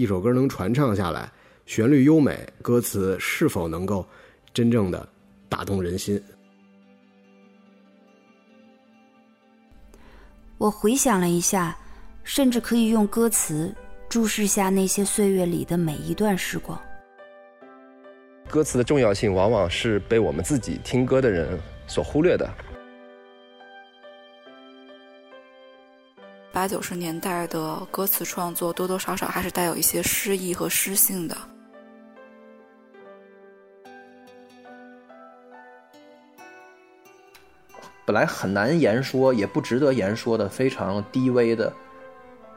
一首歌能传唱下来，旋律优美，歌词是否能够真正的打动人心？我回想了一下，甚至可以用歌词注视下那些岁月里的每一段时光。歌词的重要性往往是被我们自己听歌的人所忽略的。八九十年代的歌词创作多多少少还是带有一些诗意和诗性的。本来很难言说，也不值得言说的非常低微的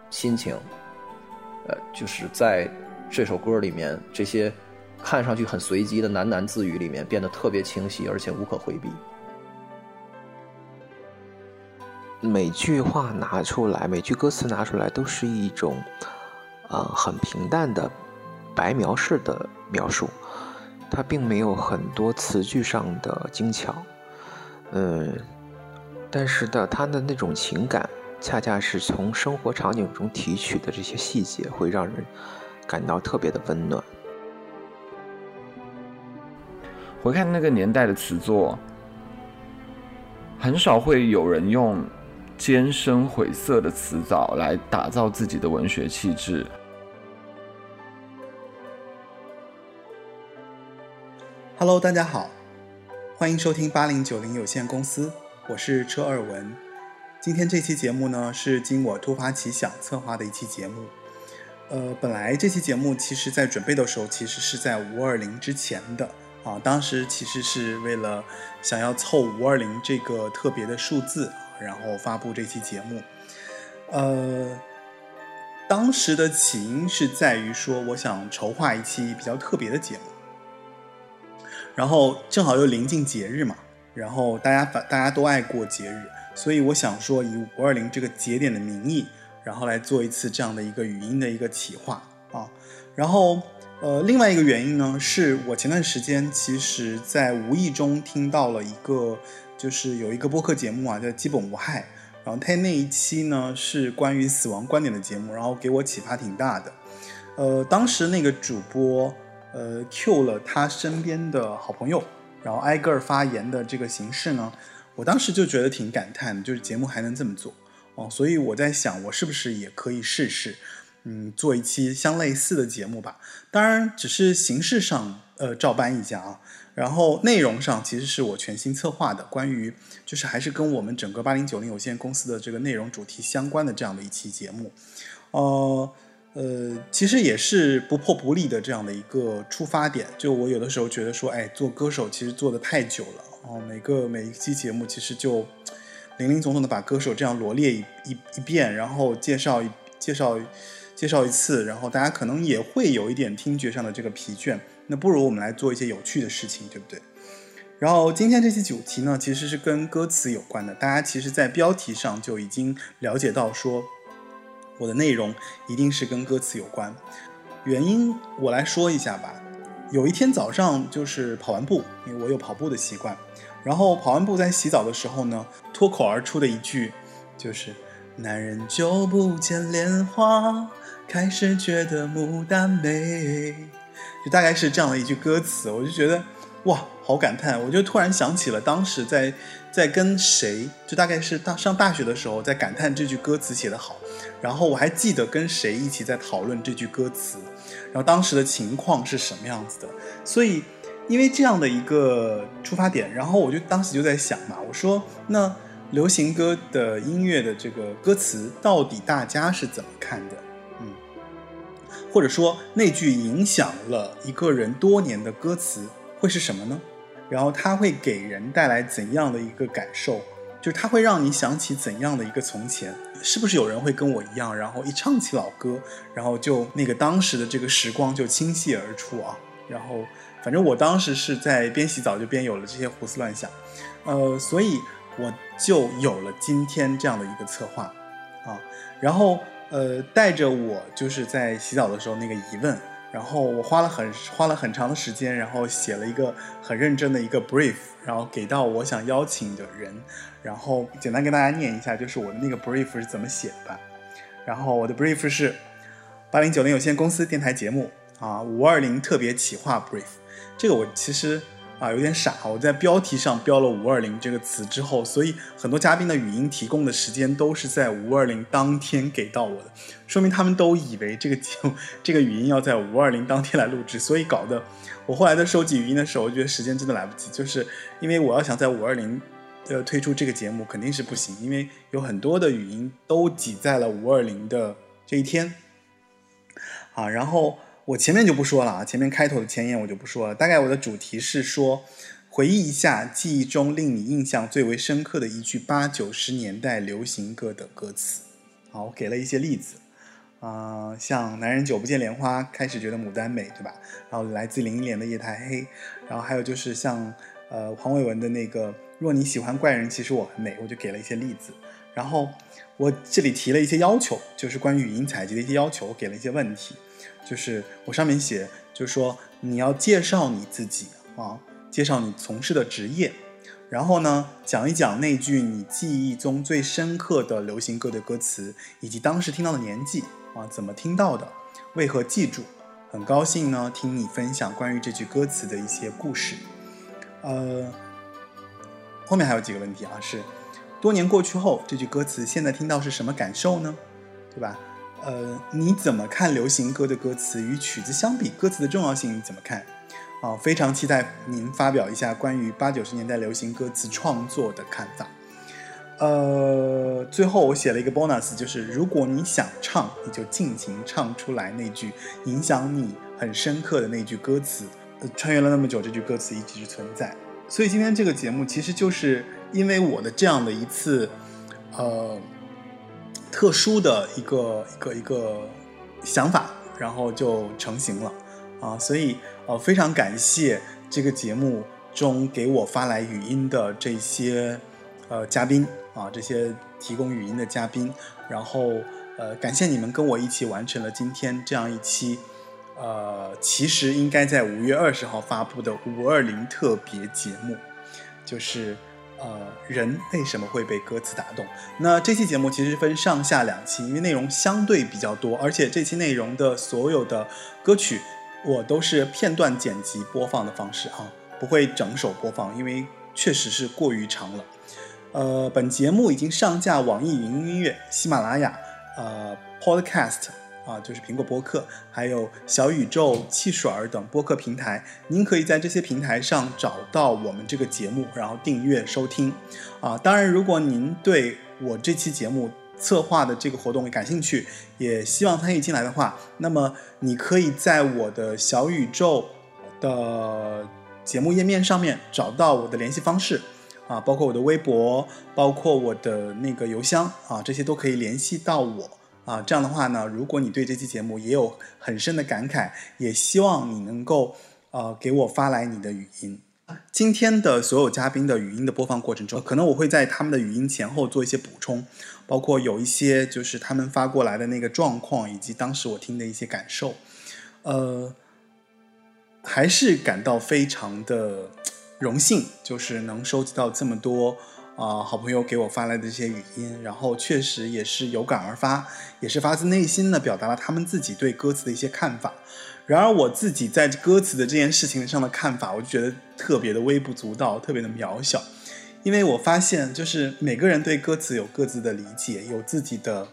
心情，呃，就是在这首歌里面，这些看上去很随机的喃喃自语里面变得特别清晰，而且无可回避。每句话拿出来，每句歌词拿出来，都是一种，呃，很平淡的白描式的描述，它并没有很多词句上的精巧，嗯，但是的，他的那种情感，恰恰是从生活场景中提取的这些细节，会让人感到特别的温暖。回看那个年代的词作，很少会有人用。艰深晦涩的词藻来打造自己的文学气质。Hello，大家好，欢迎收听八零九零有限公司，我是车尔文。今天这期节目呢，是经我突发奇想策划的一期节目。呃，本来这期节目其实在准备的时候，其实是在五二零之前的啊，当时其实是为了想要凑五二零这个特别的数字。然后发布这期节目，呃，当时的起因是在于说，我想筹划一期比较特别的节目，然后正好又临近节日嘛，然后大家反大家都爱过节日，所以我想说以五二零这个节点的名义，然后来做一次这样的一个语音的一个企划啊，然后呃，另外一个原因呢，是我前段时间其实在无意中听到了一个。就是有一个播客节目啊，叫《基本无害》，然后他那一期呢是关于死亡观点的节目，然后给我启发挺大的。呃，当时那个主播呃 Q 了他身边的好朋友，然后挨个发言的这个形式呢，我当时就觉得挺感叹，就是节目还能这么做哦，所以我在想，我是不是也可以试试，嗯，做一期相类似的节目吧？当然，只是形式上呃照搬一下啊。然后内容上其实是我全新策划的，关于就是还是跟我们整个八零九零有限公司的这个内容主题相关的这样的一期节目，呃呃，其实也是不破不立的这样的一个出发点。就我有的时候觉得说，哎，做歌手其实做的太久了，哦，每个每一期节目其实就零零总总的把歌手这样罗列一一一遍，然后介绍一介绍介绍一次，然后大家可能也会有一点听觉上的这个疲倦。那不如我们来做一些有趣的事情，对不对？然后今天这期主题呢，其实是跟歌词有关的。大家其实，在标题上就已经了解到，说我的内容一定是跟歌词有关。原因我来说一下吧。有一天早上，就是跑完步，因为我有跑步的习惯。然后跑完步在洗澡的时候呢，脱口而出的一句就是：“男人久不见莲花，开始觉得牡丹美。”就大概是这样的一句歌词，我就觉得哇，好感叹！我就突然想起了当时在在跟谁，就大概是大上大学的时候，在感叹这句歌词写得好。然后我还记得跟谁一起在讨论这句歌词，然后当时的情况是什么样子的。所以因为这样的一个出发点，然后我就当时就在想嘛，我说那流行歌的音乐的这个歌词，到底大家是怎么看的？或者说那句影响了一个人多年的歌词会是什么呢？然后它会给人带来怎样的一个感受？就是它会让你想起怎样的一个从前？是不是有人会跟我一样，然后一唱起老歌，然后就那个当时的这个时光就倾泻而出啊？然后反正我当时是在边洗澡就边有了这些胡思乱想，呃，所以我就有了今天这样的一个策划啊，然后。呃，带着我就是在洗澡的时候那个疑问，然后我花了很花了很长的时间，然后写了一个很认真的一个 brief，然后给到我想邀请的人，然后简单跟大家念一下，就是我的那个 brief 是怎么写的吧。然后我的 brief 是，八零九零有限公司电台节目啊，五二零特别企划 brief。这个我其实啊有点傻，我在标题上标了五二零这个词之后，所以很多嘉宾的语音提供的时间都是在五二零当天给到我的，说明他们都以为这个节目这个语音要在五二零当天来录制，所以搞得我后来在收集语音的时候，我觉得时间真的来不及，就是因为我要想在五二零。呃，推出这个节目肯定是不行，因为有很多的语音都挤在了五二零的这一天。啊，然后我前面就不说了啊，前面开头的前言我就不说了。大概我的主题是说，回忆一下记忆中令你印象最为深刻的一句八九十年代流行歌的歌词。好，我给了一些例子，啊，像男人久不见莲花，开始觉得牡丹美，对吧？然后来自林忆莲的夜太黑，然后还有就是像呃黄伟文的那个。若你喜欢怪人，其实我很美，我就给了一些例子。然后我这里提了一些要求，就是关于语音采集的一些要求，我给了一些问题。就是我上面写，就是说你要介绍你自己啊，介绍你从事的职业，然后呢讲一讲那句你记忆中最深刻的流行歌的歌词，以及当时听到的年纪啊，怎么听到的，为何记住。很高兴呢听你分享关于这句歌词的一些故事，呃。后面还有几个问题啊，是多年过去后，这句歌词现在听到是什么感受呢？对吧？呃，你怎么看流行歌的歌词与曲子相比，歌词的重要性你怎么看？啊，非常期待您发表一下关于八九十年代流行歌词创作的看法。呃，最后我写了一个 bonus，就是如果你想唱，你就尽情唱出来那句影响你很深刻的那句歌词。穿越了那么久，这句歌词一直存在。所以今天这个节目其实就是因为我的这样的一次，呃，特殊的一个一个一个想法，然后就成型了啊！所以呃，非常感谢这个节目中给我发来语音的这些呃嘉宾啊，这些提供语音的嘉宾，然后呃，感谢你们跟我一起完成了今天这样一期。呃，其实应该在五月二十号发布的五二零特别节目，就是呃，人为什么会被歌词打动？那这期节目其实分上下两期，因为内容相对比较多，而且这期内容的所有的歌曲我都是片段剪辑播放的方式啊，不会整首播放，因为确实是过于长了。呃，本节目已经上架网易云音乐、喜马拉雅、呃，Podcast。啊，就是苹果播客，还有小宇宙、汽水儿等播客平台，您可以在这些平台上找到我们这个节目，然后订阅收听。啊，当然，如果您对我这期节目策划的这个活动感兴趣，也希望参与进来的话，那么你可以在我的小宇宙的节目页面上面找到我的联系方式，啊，包括我的微博，包括我的那个邮箱，啊，这些都可以联系到我。啊，这样的话呢，如果你对这期节目也有很深的感慨，也希望你能够呃给我发来你的语音。今天的所有嘉宾的语音的播放过程中，可能我会在他们的语音前后做一些补充，包括有一些就是他们发过来的那个状况，以及当时我听的一些感受。呃，还是感到非常的荣幸，就是能收集到这么多。啊，好朋友给我发来的这些语音，然后确实也是有感而发，也是发自内心的表达了他们自己对歌词的一些看法。然而我自己在歌词的这件事情上的看法，我就觉得特别的微不足道，特别的渺小。因为我发现，就是每个人对歌词有各自的理解，有自己的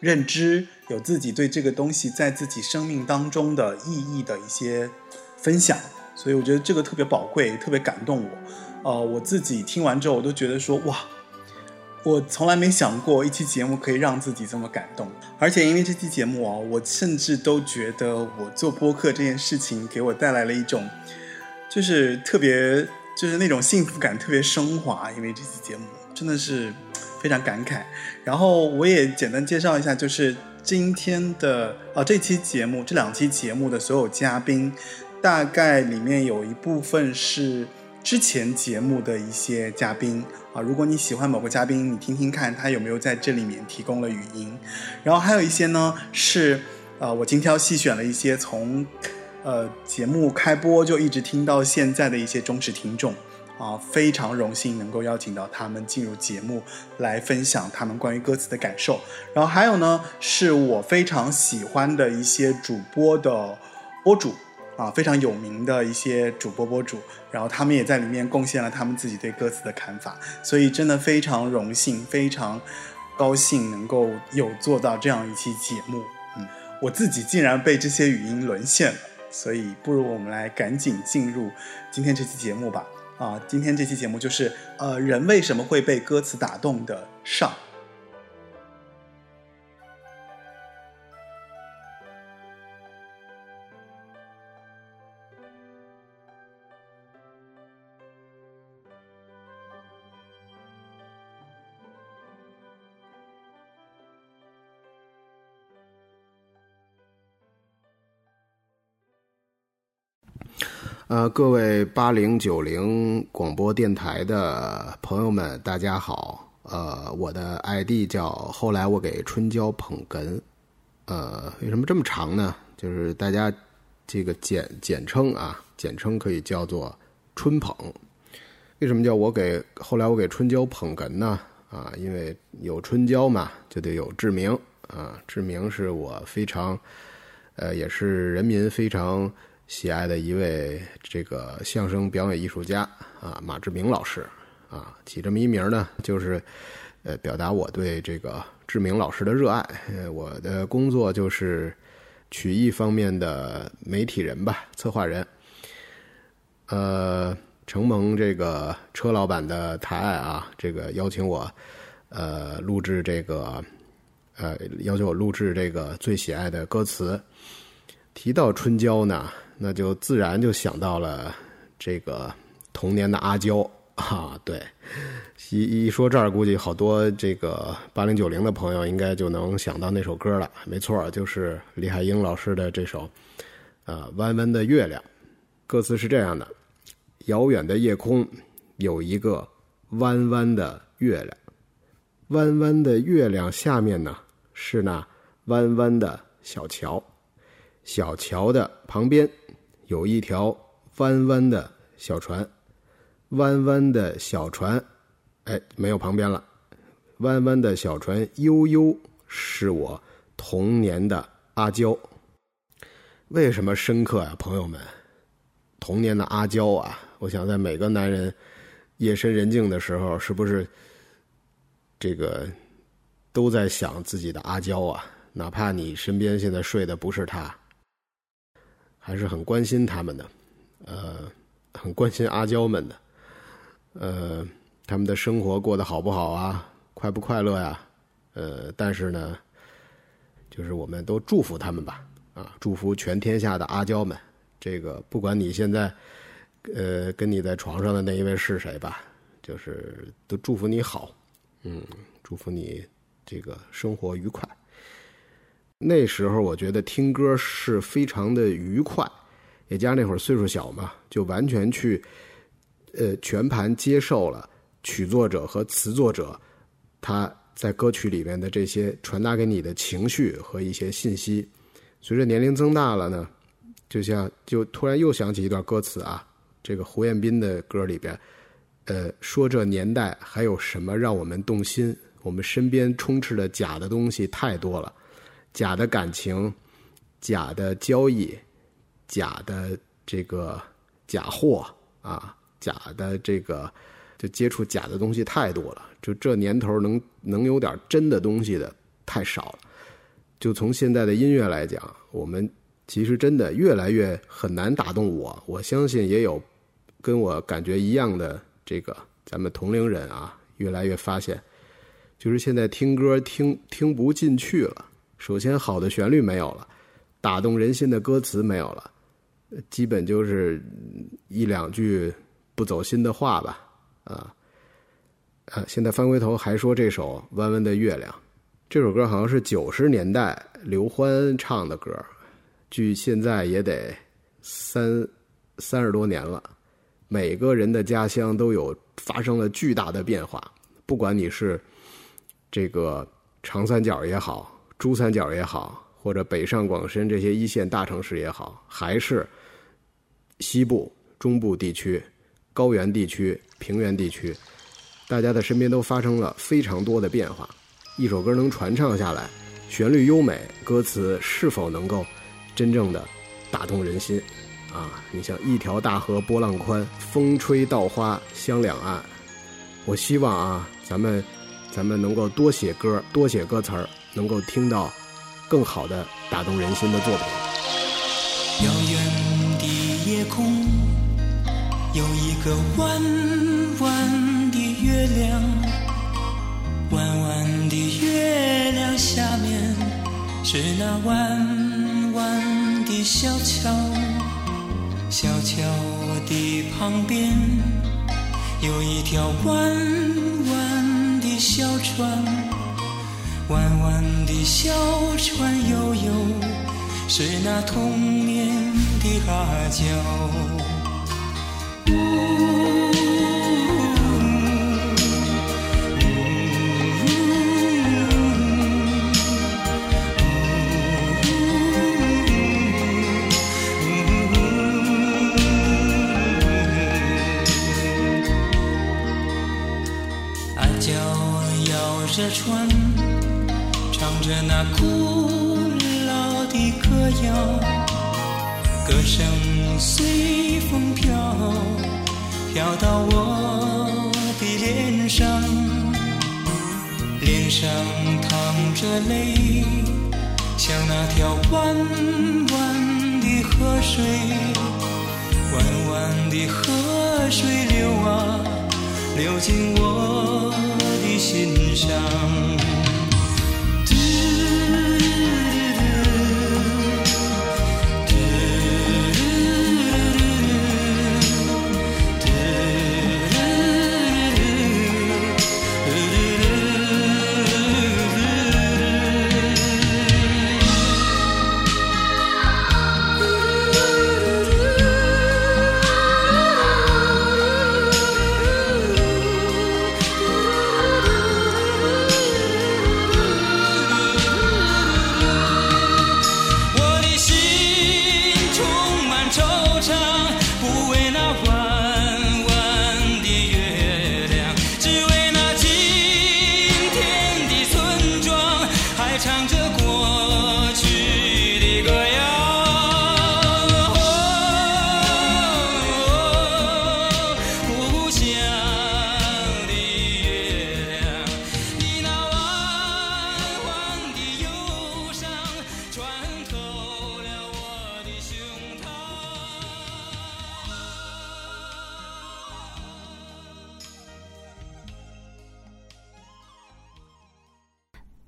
认知，有自己对这个东西在自己生命当中的意义的一些分享。所以我觉得这个特别宝贵，特别感动我。呃，我自己听完之后，我都觉得说哇，我从来没想过一期节目可以让自己这么感动。而且因为这期节目啊，我甚至都觉得我做播客这件事情给我带来了一种，就是特别就是那种幸福感特别升华。因为这期节目真的是非常感慨。然后我也简单介绍一下，就是今天的啊这期节目这两期节目的所有嘉宾，大概里面有一部分是。之前节目的一些嘉宾啊，如果你喜欢某个嘉宾，你听听看他有没有在这里面提供了语音。然后还有一些呢是，呃，我精挑细选了一些从，呃，节目开播就一直听到现在的一些忠实听众，啊，非常荣幸能够邀请到他们进入节目来分享他们关于歌词的感受。然后还有呢，是我非常喜欢的一些主播的播主啊，非常有名的一些主播播主，然后他们也在里面贡献了他们自己对歌词的看法，所以真的非常荣幸，非常高兴能够有做到这样一期节目。嗯，我自己竟然被这些语音沦陷了，所以不如我们来赶紧进入今天这期节目吧。啊，今天这期节目就是呃，人为什么会被歌词打动的上。呃，各位八零九零广播电台的朋友们，大家好。呃，我的 ID 叫后来我给春娇捧哏。呃，为什么这么长呢？就是大家这个简简称啊，简称可以叫做春捧。为什么叫我给后来我给春娇捧哏呢？啊，因为有春娇嘛，就得有志明啊。志明是我非常，呃，也是人民非常。喜爱的一位这个相声表演艺术家啊，马志明老师啊，起这么一名呢，就是呃，表达我对这个志明老师的热爱。我的工作就是曲艺方面的媒体人吧，策划人。呃，承蒙这个车老板的抬爱啊，这个邀请我呃录制这个呃要求我录制这个最喜爱的歌词。提到春娇呢。那就自然就想到了这个童年的阿娇啊，对，一一说这儿，估计好多这个八零九零的朋友应该就能想到那首歌了。没错，就是李海英老师的这首《呃弯弯的月亮》，歌词是这样的：遥远的夜空有一个弯弯的月亮，弯弯的月亮下面呢是那弯弯的小桥，小桥的旁边。有一条弯弯的小船，弯弯的小船，哎，没有旁边了。弯弯的小船悠悠，是我童年的阿娇。为什么深刻啊，朋友们？童年的阿娇啊，我想在每个男人夜深人静的时候，是不是这个都在想自己的阿娇啊？哪怕你身边现在睡的不是他。还是很关心他们的，呃，很关心阿娇们的，呃，他们的生活过得好不好啊，快不快乐呀？呃，但是呢，就是我们都祝福他们吧，啊，祝福全天下的阿娇们。这个不管你现在，呃，跟你在床上的那一位是谁吧，就是都祝福你好，嗯，祝福你这个生活愉快。那时候我觉得听歌是非常的愉快，也加上那会儿岁数小嘛，就完全去，呃，全盘接受了曲作者和词作者他在歌曲里面的这些传达给你的情绪和一些信息。随着年龄增大了呢，就像就突然又想起一段歌词啊，这个胡彦斌的歌里边，呃，说这年代还有什么让我们动心？我们身边充斥的假的东西太多了。假的感情，假的交易，假的这个假货啊，假的这个就接触假的东西太多了。就这年头能能有点真的东西的太少了。就从现在的音乐来讲，我们其实真的越来越很难打动我。我相信也有跟我感觉一样的这个咱们同龄人啊，越来越发现，就是现在听歌听听不进去了。首先，好的旋律没有了，打动人心的歌词没有了，基本就是一两句不走心的话吧，啊，啊，现在翻回头还说这首《弯弯的月亮》，这首歌好像是九十年代刘欢唱的歌，距现在也得三三十多年了。每个人的家乡都有发生了巨大的变化，不管你是这个长三角也好。珠三角也好，或者北上广深这些一线大城市也好，还是西部、中部地区，高原地区、平原地区，大家的身边都发生了非常多的变化。一首歌能传唱下来，旋律优美，歌词是否能够真正的打动人心？啊，你像一条大河波浪宽，风吹稻花香两岸。我希望啊，咱们咱们能够多写歌，多写歌词儿，能够听到更好的打动人心的作品。遥远的夜空有一个弯弯的月亮，弯弯的月亮下面是那弯弯的小桥，小桥的旁边有一条弯弯的小船，弯弯的小船悠悠。是那童年的阿娇。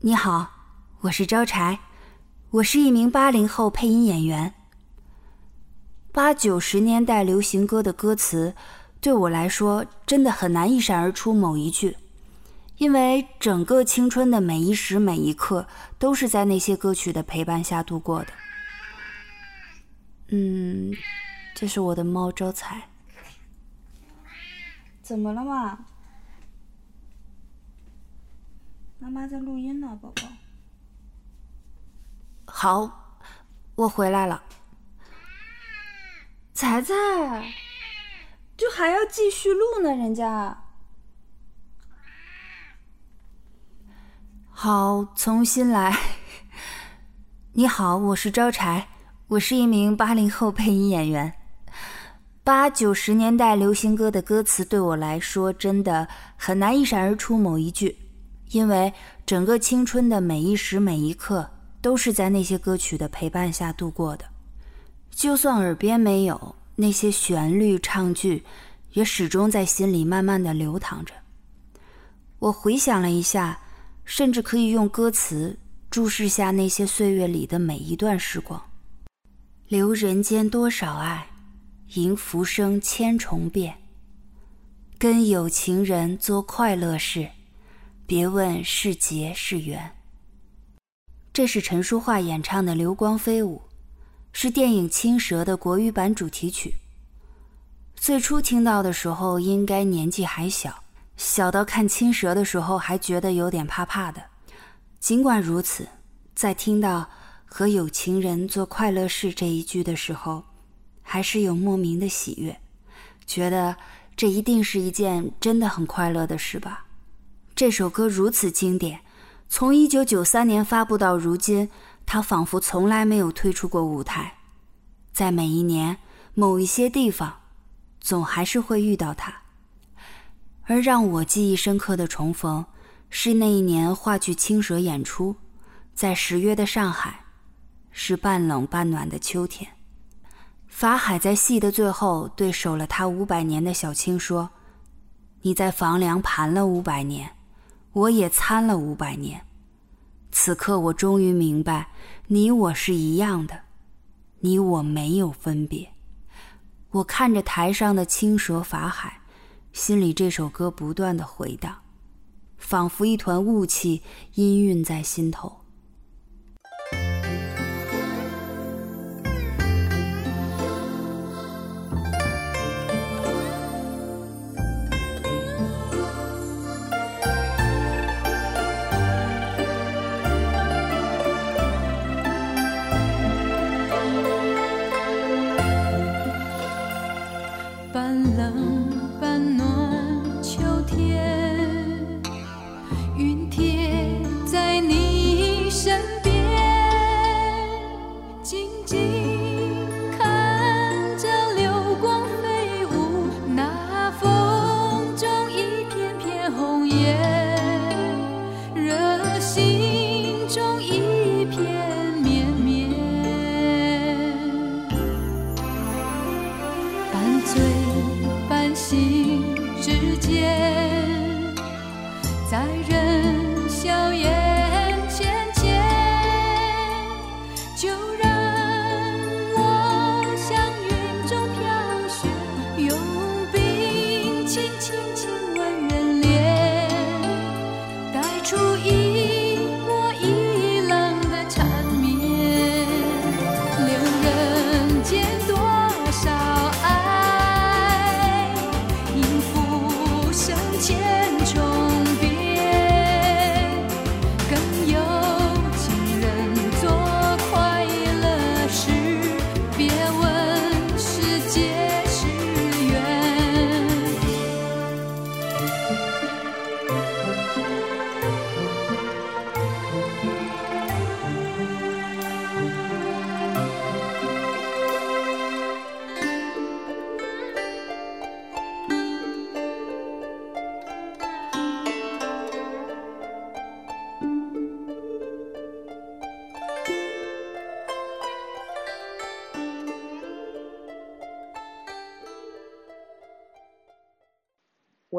你好，我是招柴，我是一名八零后配音演员。八九十年代流行歌的歌词，对我来说真的很难一闪而出某一句，因为整个青春的每一时每一刻都是在那些歌曲的陪伴下度过的。嗯，这是我的猫招财。怎么了嘛？妈妈在录音呢，宝宝。好，我回来了。才才，就还要继续录呢，人家。好，重新来。你好，我是招柴，我是一名八零后配音演员。八九十年代流行歌的歌词对我来说真的很难一闪而出某一句，因为整个青春的每一时每一刻都是在那些歌曲的陪伴下度过的。就算耳边没有那些旋律唱句，也始终在心里慢慢的流淌着。我回想了一下，甚至可以用歌词注视下那些岁月里的每一段时光。留人间多少爱，迎浮生千重变。跟有情人做快乐事，别问是劫是缘。这是陈淑桦演唱的《流光飞舞》，是电影《青蛇》的国语版主题曲。最初听到的时候，应该年纪还小，小到看《青蛇》的时候还觉得有点怕怕的。尽管如此，在听到“和有情人做快乐事”这一句的时候，还是有莫名的喜悦，觉得这一定是一件真的很快乐的事吧？这首歌如此经典，从一九九三年发布到如今，它仿佛从来没有退出过舞台。在每一年某一些地方，总还是会遇到它。而让我记忆深刻的重逢，是那一年话剧《青蛇》演出，在十月的上海，是半冷半暖的秋天。法海在戏的最后对守了他五百年的小青说：“你在房梁盘了五百年，我也参了五百年。此刻我终于明白，你我是一样的，你我没有分别。”我看着台上的青蛇法海。心里这首歌不断的回荡，仿佛一团雾气氤氲在心头。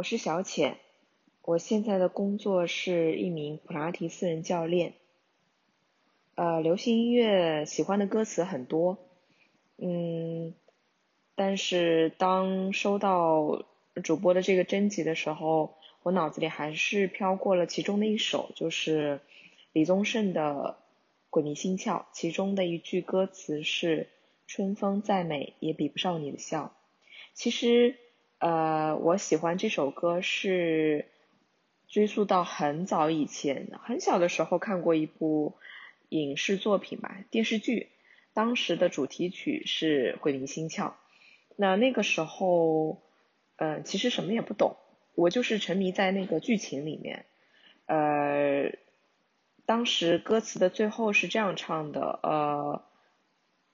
我是小浅，我现在的工作是一名普拉提私人教练。呃，流行音乐喜欢的歌词很多，嗯，但是当收到主播的这个征集的时候，我脑子里还是飘过了其中的一首，就是李宗盛的《鬼迷心窍》，其中的一句歌词是“春风再美也比不上你的笑”。其实。呃，我喜欢这首歌是追溯到很早以前，很小的时候看过一部影视作品吧，电视剧，当时的主题曲是《鬼迷心窍》。那那个时候，嗯，其实什么也不懂，我就是沉迷在那个剧情里面。呃，当时歌词的最后是这样唱的，呃，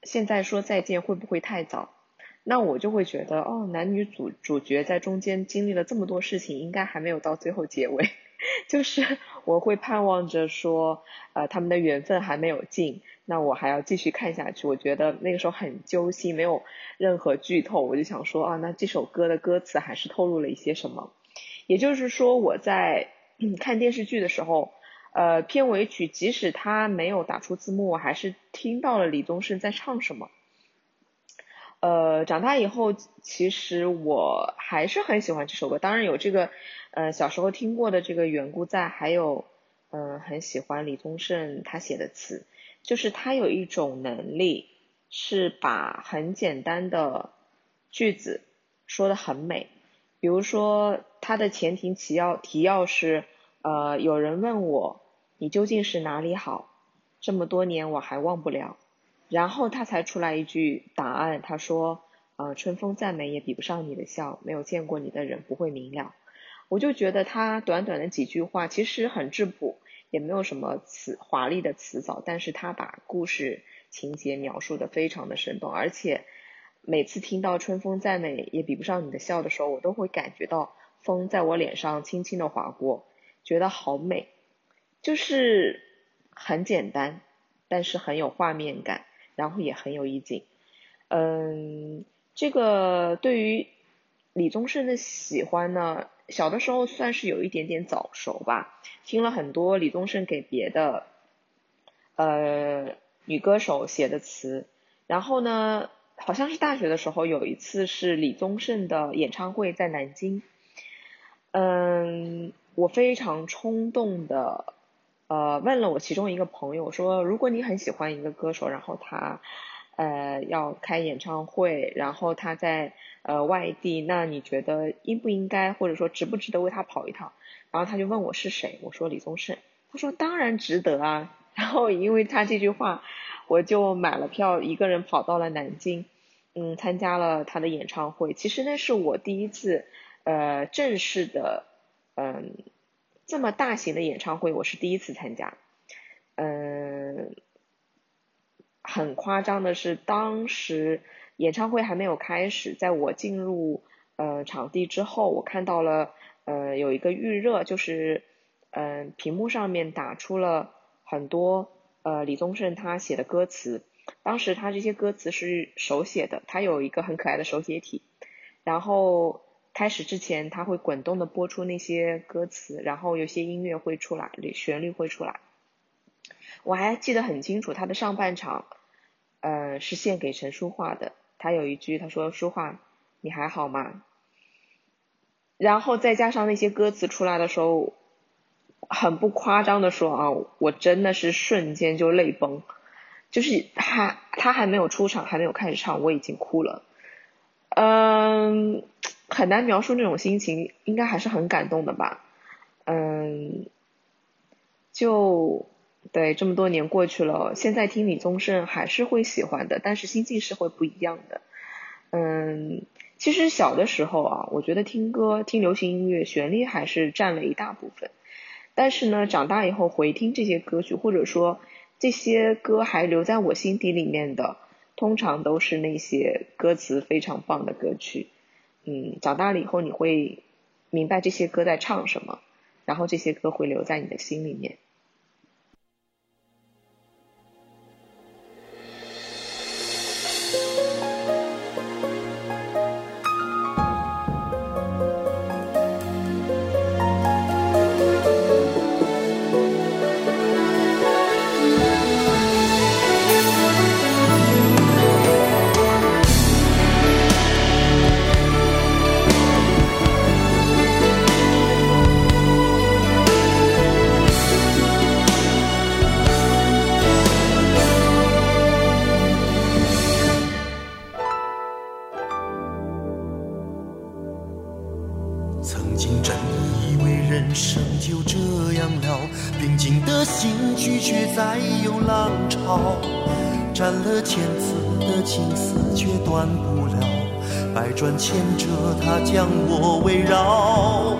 现在说再见会不会太早？那我就会觉得，哦，男女主主角在中间经历了这么多事情，应该还没有到最后结尾，就是我会盼望着说，呃，他们的缘分还没有尽，那我还要继续看下去。我觉得那个时候很揪心，没有任何剧透，我就想说，啊，那这首歌的歌词还是透露了一些什么？也就是说，我在看电视剧的时候，呃，片尾曲即使他没有打出字幕，我还是听到了李宗盛在唱什么。呃，长大以后，其实我还是很喜欢这首歌。当然有这个，呃，小时候听过的这个缘故在，还有，嗯，很喜欢李宗盛他写的词，就是他有一种能力，是把很简单的句子说的很美。比如说，他的前庭提要提要是，呃，有人问我，你究竟是哪里好？这么多年我还忘不了。然后他才出来一句答案，他说：“呃，春风再美也比不上你的笑，没有见过你的人不会明了。我就觉得他短短的几句话其实很质朴，也没有什么词华丽的词藻，但是他把故事情节描述的非常的生动，而且每次听到春风再美也比不上你的笑的时候，我都会感觉到风在我脸上轻轻的划过，觉得好美，就是很简单，但是很有画面感，然后也很有意境，嗯。这个对于李宗盛的喜欢呢，小的时候算是有一点点早熟吧，听了很多李宗盛给别的呃女歌手写的词，然后呢，好像是大学的时候有一次是李宗盛的演唱会在南京，嗯，我非常冲动的呃问了我其中一个朋友说，如果你很喜欢一个歌手，然后他。呃，要开演唱会，然后他在呃外地，那你觉得应不应该，或者说值不值得为他跑一趟？然后他就问我是谁，我说李宗盛，他说当然值得啊。然后因为他这句话，我就买了票，一个人跑到了南京，嗯，参加了他的演唱会。其实那是我第一次呃正式的嗯这么大型的演唱会，我是第一次参加，嗯。很夸张的是，当时演唱会还没有开始，在我进入呃场地之后，我看到了呃有一个预热，就是嗯屏幕上面打出了很多呃李宗盛他写的歌词，当时他这些歌词是手写的，他有一个很可爱的手写体，然后开始之前他会滚动的播出那些歌词，然后有些音乐会出来，旋律会出来，我还记得很清楚，他的上半场。呃，是献给陈淑桦的。他有一句，他说：“淑桦，你还好吗？”然后再加上那些歌词出来的时候，很不夸张的说啊，我真的是瞬间就泪崩，就是还他还没有出场，还没有开始唱，我已经哭了。嗯，很难描述那种心情，应该还是很感动的吧。嗯，就。对，这么多年过去了，现在听李宗盛还是会喜欢的，但是心境是会不一样的。嗯，其实小的时候啊，我觉得听歌、听流行音乐，旋律还是占了一大部分。但是呢，长大以后回听这些歌曲，或者说这些歌还留在我心底里面的，通常都是那些歌词非常棒的歌曲。嗯，长大了以后你会明白这些歌在唱什么，然后这些歌会留在你的心里面。斩了千次的情丝，却断不了百转千折它将我围绕。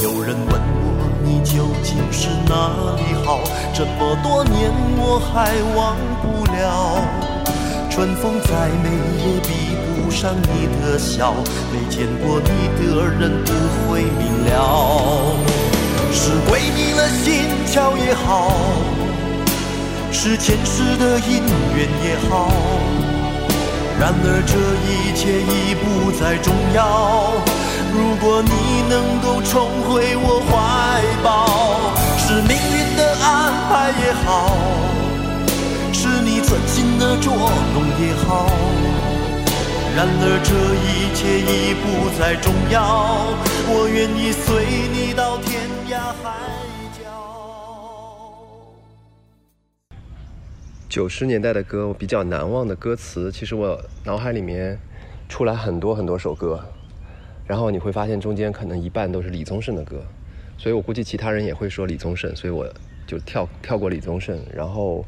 有人问我你究竟是哪里好？这么多年我还忘不了。春风再美也比不上你的笑，没见过你的人不会明了。是鬼迷了心窍也好，是前世的因缘也好。然而这一切已不再重要。如果你能够重回我怀抱，是命运的安排也好，是你存心的捉弄也好。然而这一切已不再重要，我愿意随你到天涯海。九十年代的歌，我比较难忘的歌词，其实我脑海里面出来很多很多首歌，然后你会发现中间可能一半都是李宗盛的歌，所以我估计其他人也会说李宗盛，所以我就跳跳过李宗盛，然后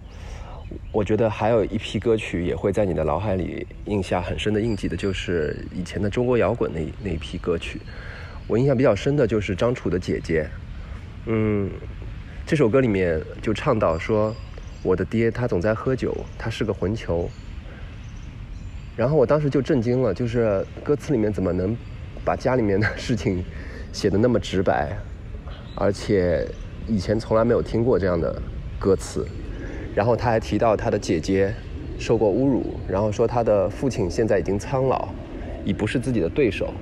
我觉得还有一批歌曲也会在你的脑海里印下很深的印记的，就是以前的中国摇滚那那一批歌曲。我印象比较深的就是张楚的《姐姐》，嗯，这首歌里面就唱到说，我的爹他总在喝酒，他是个混球。然后我当时就震惊了，就是歌词里面怎么能把家里面的事情写的那么直白，而且以前从来没有听过这样的歌词。然后他还提到他的姐姐受过侮辱，然后说他的父亲现在已经苍老，已不是自己的对手，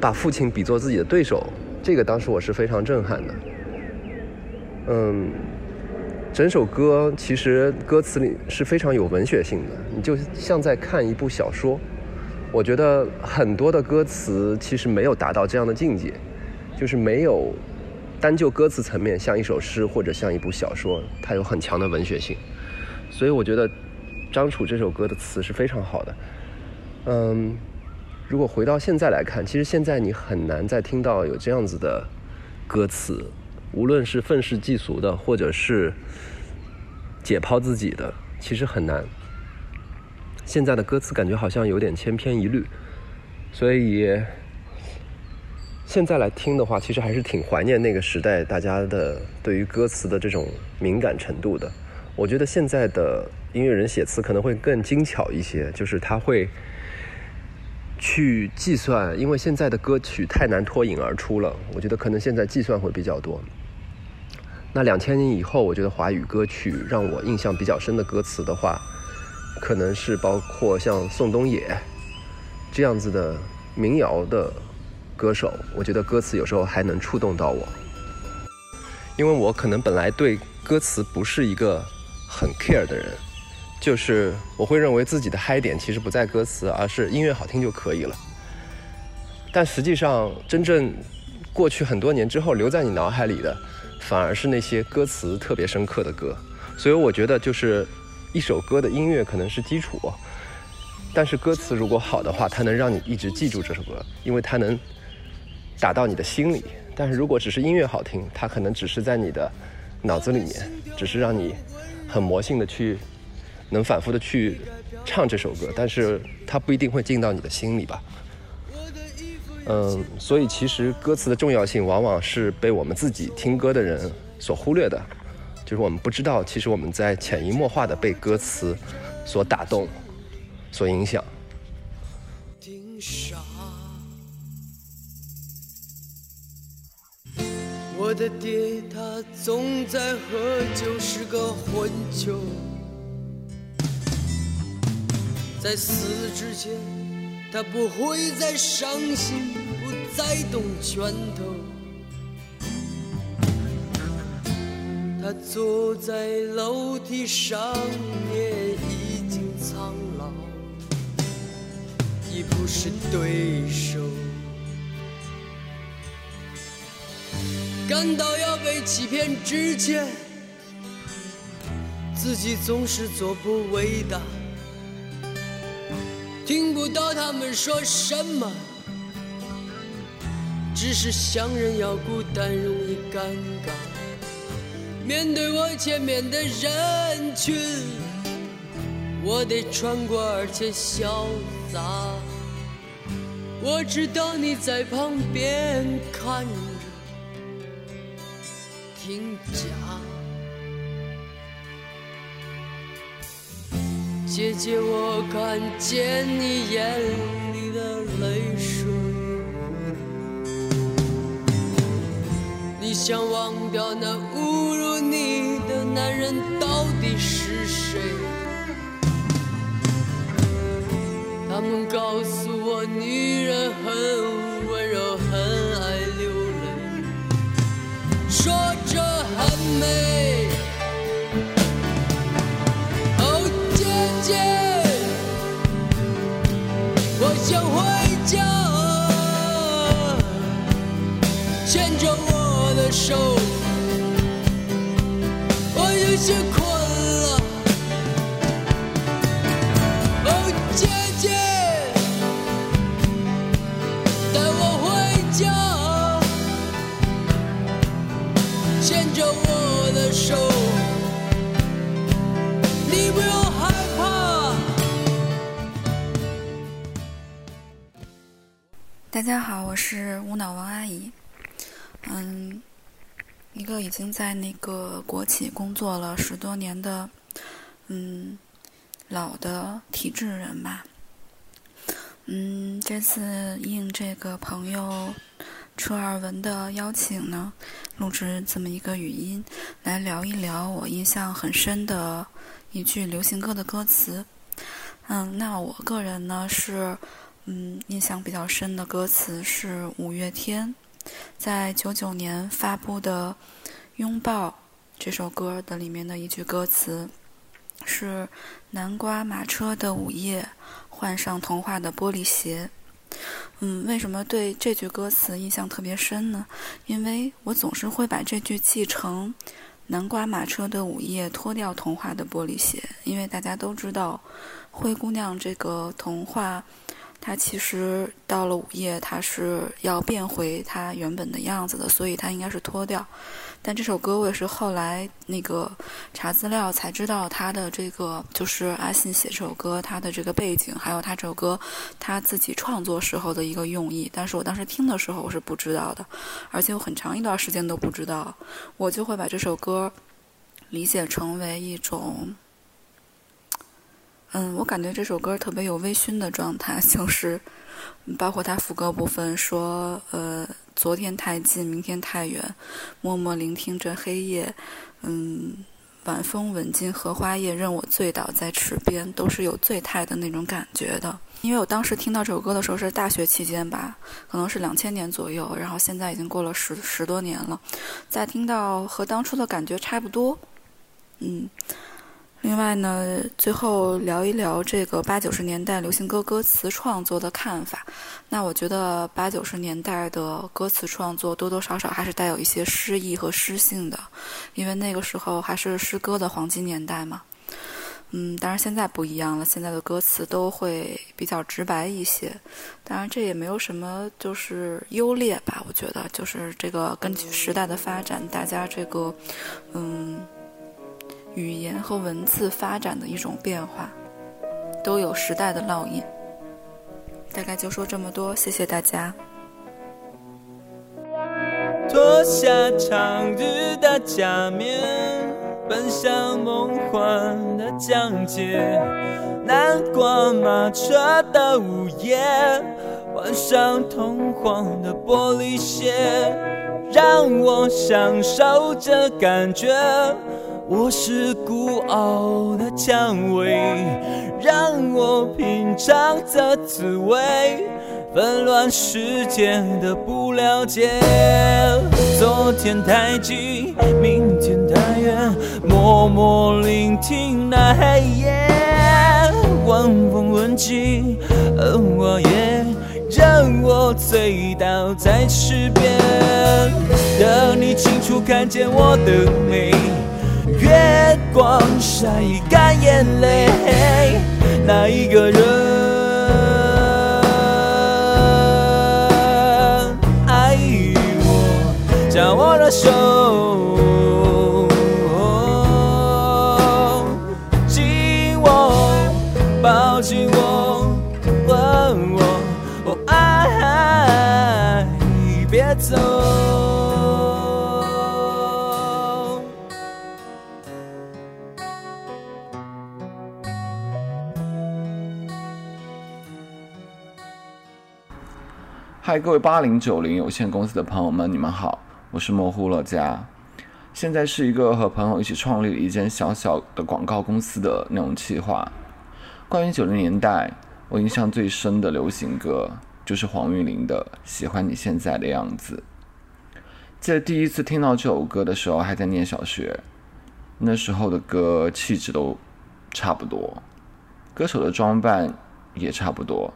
把父亲比作自己的对手，这个当时我是非常震撼的。嗯，整首歌其实歌词里是非常有文学性的，你就像在看一部小说。我觉得很多的歌词其实没有达到这样的境界，就是没有。单就歌词层面，像一首诗或者像一部小说，它有很强的文学性，所以我觉得张楚这首歌的词是非常好的。嗯，如果回到现在来看，其实现在你很难再听到有这样子的歌词，无论是愤世嫉俗的，或者是解剖自己的，其实很难。现在的歌词感觉好像有点千篇一律，所以。现在来听的话，其实还是挺怀念那个时代大家的对于歌词的这种敏感程度的。我觉得现在的音乐人写词可能会更精巧一些，就是他会去计算，因为现在的歌曲太难脱颖而出了。我觉得可能现在计算会比较多。那两千年以后，我觉得华语歌曲让我印象比较深的歌词的话，可能是包括像宋冬野这样子的民谣的。歌手，我觉得歌词有时候还能触动到我，因为我可能本来对歌词不是一个很 care 的人，就是我会认为自己的嗨点其实不在歌词，而是音乐好听就可以了。但实际上，真正过去很多年之后留在你脑海里的，反而是那些歌词特别深刻的歌。所以我觉得，就是一首歌的音乐可能是基础，但是歌词如果好的话，它能让你一直记住这首歌，因为它能。打到你的心里，但是如果只是音乐好听，它可能只是在你的脑子里面，只是让你很魔性的去能反复的去唱这首歌，但是它不一定会进到你的心里吧。嗯，所以其实歌词的重要性往往是被我们自己听歌的人所忽略的，就是我们不知道，其实我们在潜移默化的被歌词所打动、所影响。我的爹他总在喝酒，是个混球。在死之前，他不会再伤心，不再动拳头。他坐在楼梯上，也已经苍老，已不是对手。感到要被欺骗之前，自己总是做不伟大。听不到他们说什么，只是想人要孤单容易尴尬。面对我前面的人群，我得穿过而且潇洒。我知道你在旁边看着。听讲，姐姐，我看见你眼里的泪水。你想忘掉那侮辱你的男人到底是谁？他们告诉我，女人很温柔，很爱流泪。说着很。美，姐姐，带我回家，牵着我的手，你不用害怕。大家好，我是无脑王阿姨，嗯。一个已经在那个国企工作了十多年的，嗯，老的体制人吧。嗯，这次应这个朋友车尔文的邀请呢，录制这么一个语音，来聊一聊我印象很深的一句流行歌的歌词。嗯，那我个人呢是。嗯，印象比较深的歌词是五月天在九九年发布的《拥抱》这首歌的里面的一句歌词，是“南瓜马车的午夜，换上童话的玻璃鞋”。嗯，为什么对这句歌词印象特别深呢？因为我总是会把这句记成“南瓜马车的午夜，脱掉童话的玻璃鞋”，因为大家都知道灰姑娘这个童话。它其实到了午夜，它是要变回它原本的样子的，所以它应该是脱掉。但这首歌我也是后来那个查资料才知道，它的这个就是阿信写这首歌，他的这个背景，还有他这首歌他自己创作时候的一个用意。但是我当时听的时候我是不知道的，而且我很长一段时间都不知道，我就会把这首歌理解成为一种。嗯，我感觉这首歌特别有微醺的状态，就是包括它副歌部分说，呃，昨天太近，明天太远，默默聆听着黑夜，嗯，晚风吻进荷花叶，任我醉倒在池边，都是有醉态的那种感觉的。因为我当时听到这首歌的时候是大学期间吧，可能是两千年左右，然后现在已经过了十十多年了，在听到和当初的感觉差不多，嗯。另外呢，最后聊一聊这个八九十年代流行歌歌词创作的看法。那我觉得八九十年代的歌词创作多多少少还是带有一些诗意和诗性的，因为那个时候还是诗歌的黄金年代嘛。嗯，当然现在不一样了，现在的歌词都会比较直白一些。当然这也没有什么就是优劣吧，我觉得就是这个根据时代的发展，大家这个嗯。语言和文字发展的一种变化，都有时代的烙印。大概就说这么多，谢谢大家。脱下长日的假面，奔向梦幻的疆界。南瓜马车的午夜，换上通黄的玻璃鞋，让我享受这感觉。我是孤傲的蔷薇，让我品尝这滋味。纷乱世界的不了解，昨天太近，明天太远，默默聆听那黑夜。晚风吻尽荷花叶，让我醉倒在池边。等你清楚看见我的美。月光晒干眼泪，那一个人爱我，将我的手嗨，各位八零九零有限公司的朋友们，你们好，我是模糊乐嘉，现在是一个和朋友一起创立了一间小小的广告公司的内容企划。关于九零年代，我印象最深的流行歌就是黄韵玲的《喜欢你现在的样子》。记得第一次听到这首歌的时候，还在念小学，那时候的歌气质都差不多，歌手的装扮也差不多。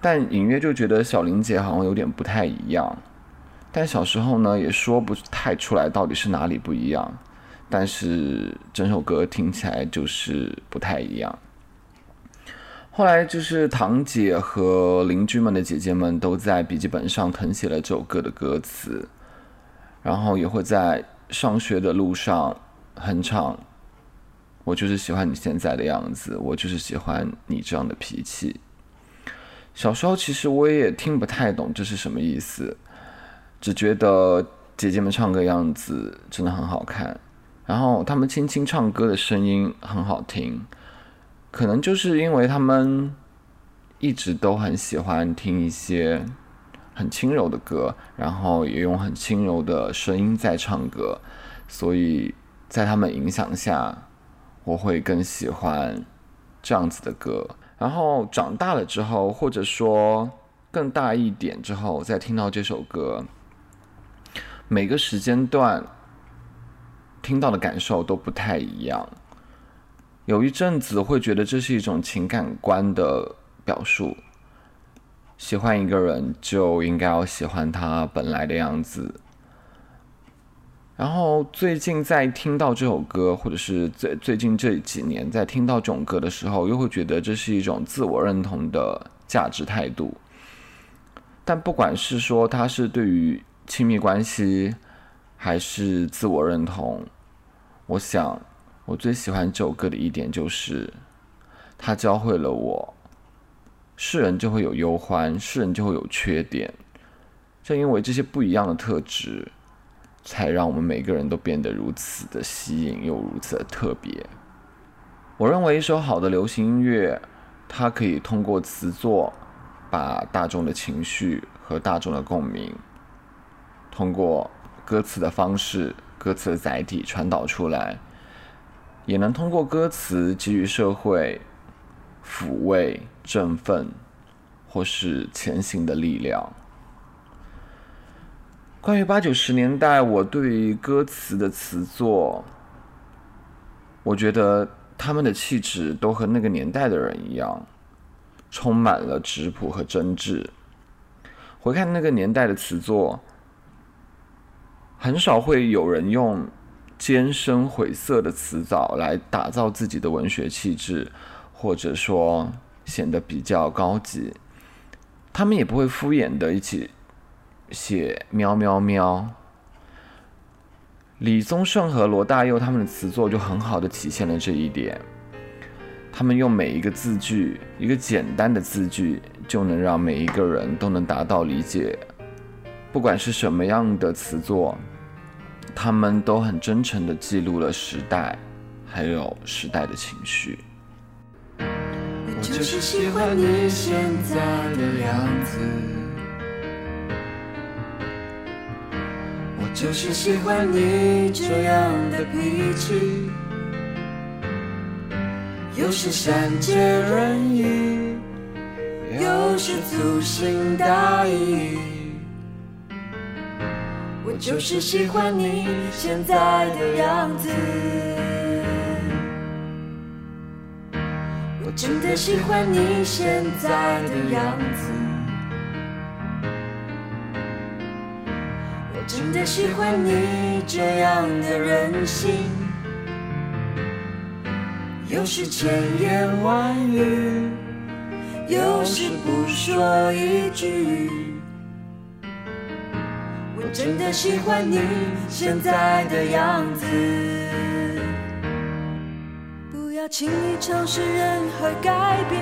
但隐约就觉得小玲姐好像有点不太一样，但小时候呢也说不太出来到底是哪里不一样，但是整首歌听起来就是不太一样。后来就是堂姐和邻居们的姐姐们都在笔记本上誊写了这首歌的歌词，然后也会在上学的路上哼唱。我就是喜欢你现在的样子，我就是喜欢你这样的脾气。小时候其实我也听不太懂这是什么意思，只觉得姐姐们唱歌样子真的很好看，然后她们轻轻唱歌的声音很好听，可能就是因为她们一直都很喜欢听一些很轻柔的歌，然后也用很轻柔的声音在唱歌，所以在他们影响下，我会更喜欢这样子的歌。然后长大了之后，或者说更大一点之后，再听到这首歌，每个时间段听到的感受都不太一样。有一阵子会觉得这是一种情感观的表述，喜欢一个人就应该要喜欢他本来的样子。然后最近在听到这首歌，或者是最最近这几年在听到这种歌的时候，又会觉得这是一种自我认同的价值态度。但不管是说它是对于亲密关系，还是自我认同，我想我最喜欢这首歌的一点就是，它教会了我，是人就会有忧欢，是人就会有缺点，正因为这些不一样的特质。才让我们每个人都变得如此的吸引，又如此的特别。我认为一首好的流行音乐，它可以通过词作，把大众的情绪和大众的共鸣，通过歌词的方式、歌词的载体传导出来，也能通过歌词给予社会抚慰、振奋，或是前行的力量。关于八九十年代，我对歌词的词作，我觉得他们的气质都和那个年代的人一样，充满了质朴和真挚。回看那个年代的词作，很少会有人用艰深晦涩的词藻来打造自己的文学气质，或者说显得比较高级。他们也不会敷衍的一起。写喵喵喵，李宗盛和罗大佑他们的词作就很好的体现了这一点。他们用每一个字句，一个简单的字句，就能让每一个人都能达到理解。不管是什么样的词作，他们都很真诚的记录了时代，还有时代的情绪。我就是喜欢你现在的样子。就是喜欢你这样的脾气，有时善解人意，有时粗心大意。我就是喜欢你现在的样子，我真的喜欢你现在的样子。真的喜欢你这样的任性，有时千言万语，有时不说一句。我真的喜欢你现在的样子，不要轻易尝试任何改变，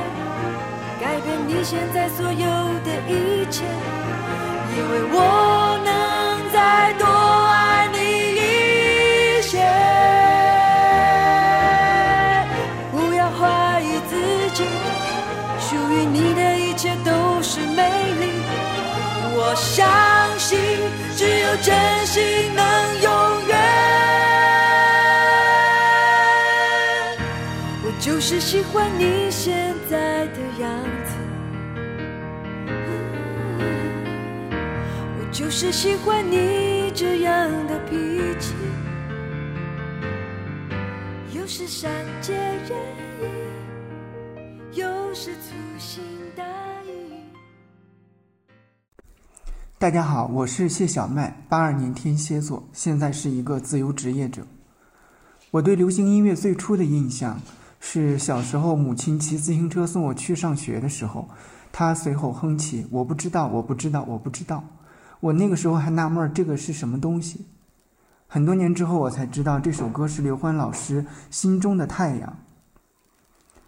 改变你现在所有的一切，因为我真心能永远。我就是喜欢你现在的样子。我就是喜欢你这样的脾气，有时善解人大家好，我是谢小麦，八二年天蝎座，现在是一个自由职业者。我对流行音乐最初的印象是小时候母亲骑自行车送我去上学的时候，她随后哼起“我不知道，我不知道，我不知道”。我那个时候还纳闷这个是什么东西。很多年之后，我才知道这首歌是刘欢老师心中的太阳。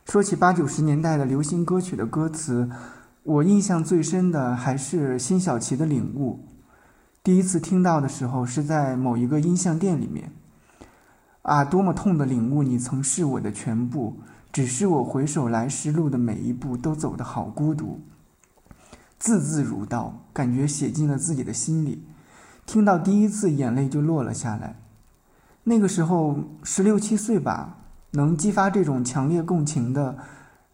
说起八九十年代的流行歌曲的歌词，我印象最深的还是辛晓琪的领悟。第一次听到的时候是在某一个音像店里面。啊，多么痛的领悟！你曾是我的全部，只是我回首来时路的每一步都走得好孤独。字字如刀，感觉写进了自己的心里。听到第一次，眼泪就落了下来。那个时候十六七岁吧，能激发这种强烈共情的，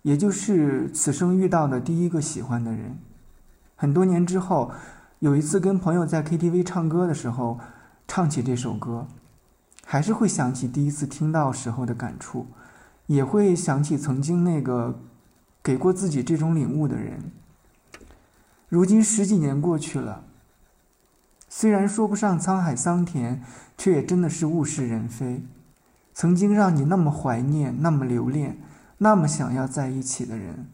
也就是此生遇到的第一个喜欢的人。很多年之后，有一次跟朋友在 KTV 唱歌的时候，唱起这首歌。还是会想起第一次听到时候的感触，也会想起曾经那个给过自己这种领悟的人。如今十几年过去了，虽然说不上沧海桑田，却也真的是物是人非。曾经让你那么怀念、那么留恋、那么想要在一起的人，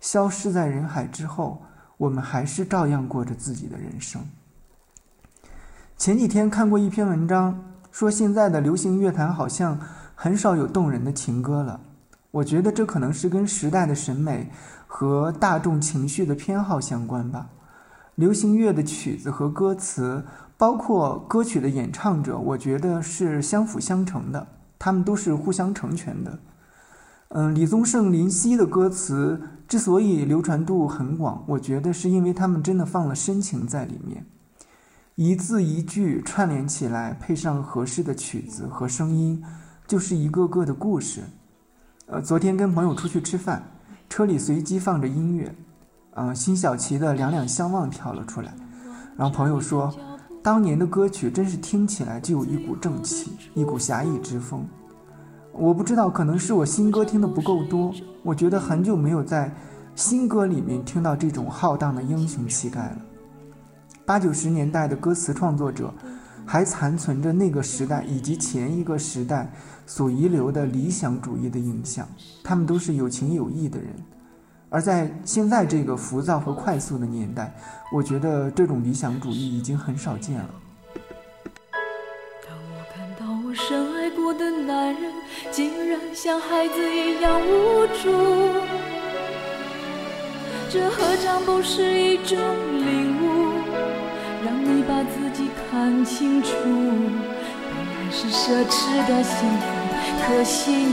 消失在人海之后，我们还是照样过着自己的人生。前几天看过一篇文章。说现在的流行乐坛好像很少有动人的情歌了，我觉得这可能是跟时代的审美和大众情绪的偏好相关吧。流行乐的曲子和歌词，包括歌曲的演唱者，我觉得是相辅相成的，他们都是互相成全的。嗯，李宗盛、林夕的歌词之所以流传度很广，我觉得是因为他们真的放了深情在里面。一字一句串联起来，配上合适的曲子和声音，就是一个个的故事。呃，昨天跟朋友出去吃饭，车里随机放着音乐，嗯，辛晓琪的《两两相望》跳了出来。然后朋友说，当年的歌曲真是听起来就有一股正气，一股侠义之风。我不知道，可能是我新歌听的不够多，我觉得很久没有在新歌里面听到这种浩荡的英雄气概了。八九十年代的歌词创作者，还残存着那个时代以及前一个时代所遗留的理想主义的影响。他们都是有情有义的人，而在现在这个浮躁和快速的年代，我觉得这种理想主义已经很少见了。当我看到我深爱过的男人，竟然像孩子一样无助，这何尝不是一种领悟？让你把自己看清楚，本来是奢侈的幸福，可惜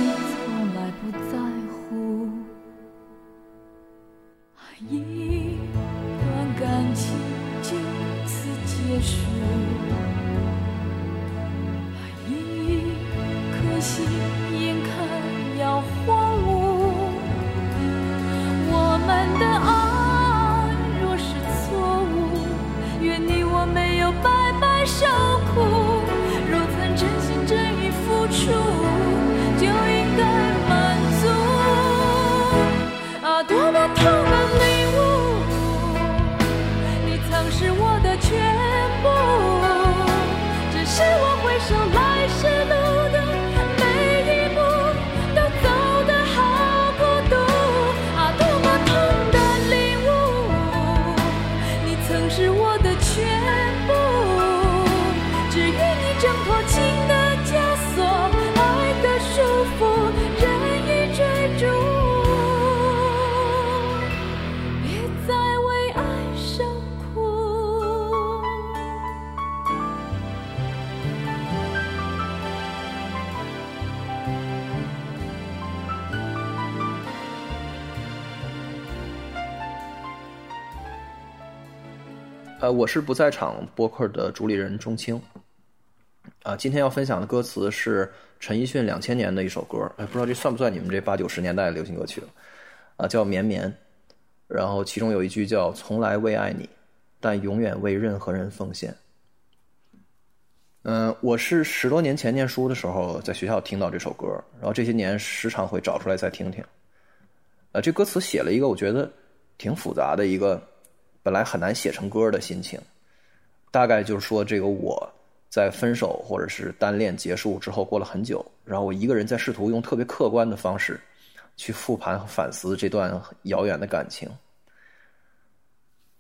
呃，我是不在场播客的主理人钟青。啊，今天要分享的歌词是陈奕迅两千年的一首歌，哎，不知道这算不算你们这八九十年代的流行歌曲了？啊，叫《绵绵》，然后其中有一句叫“从来未爱你，但永远为任何人奉献”。嗯，我是十多年前念书的时候在学校听到这首歌，然后这些年时常会找出来再听听。呃，这歌词写了一个我觉得挺复杂的一个。本来很难写成歌的心情，大概就是说，这个我在分手或者是单恋结束之后，过了很久，然后我一个人在试图用特别客观的方式去复盘和反思这段遥远的感情。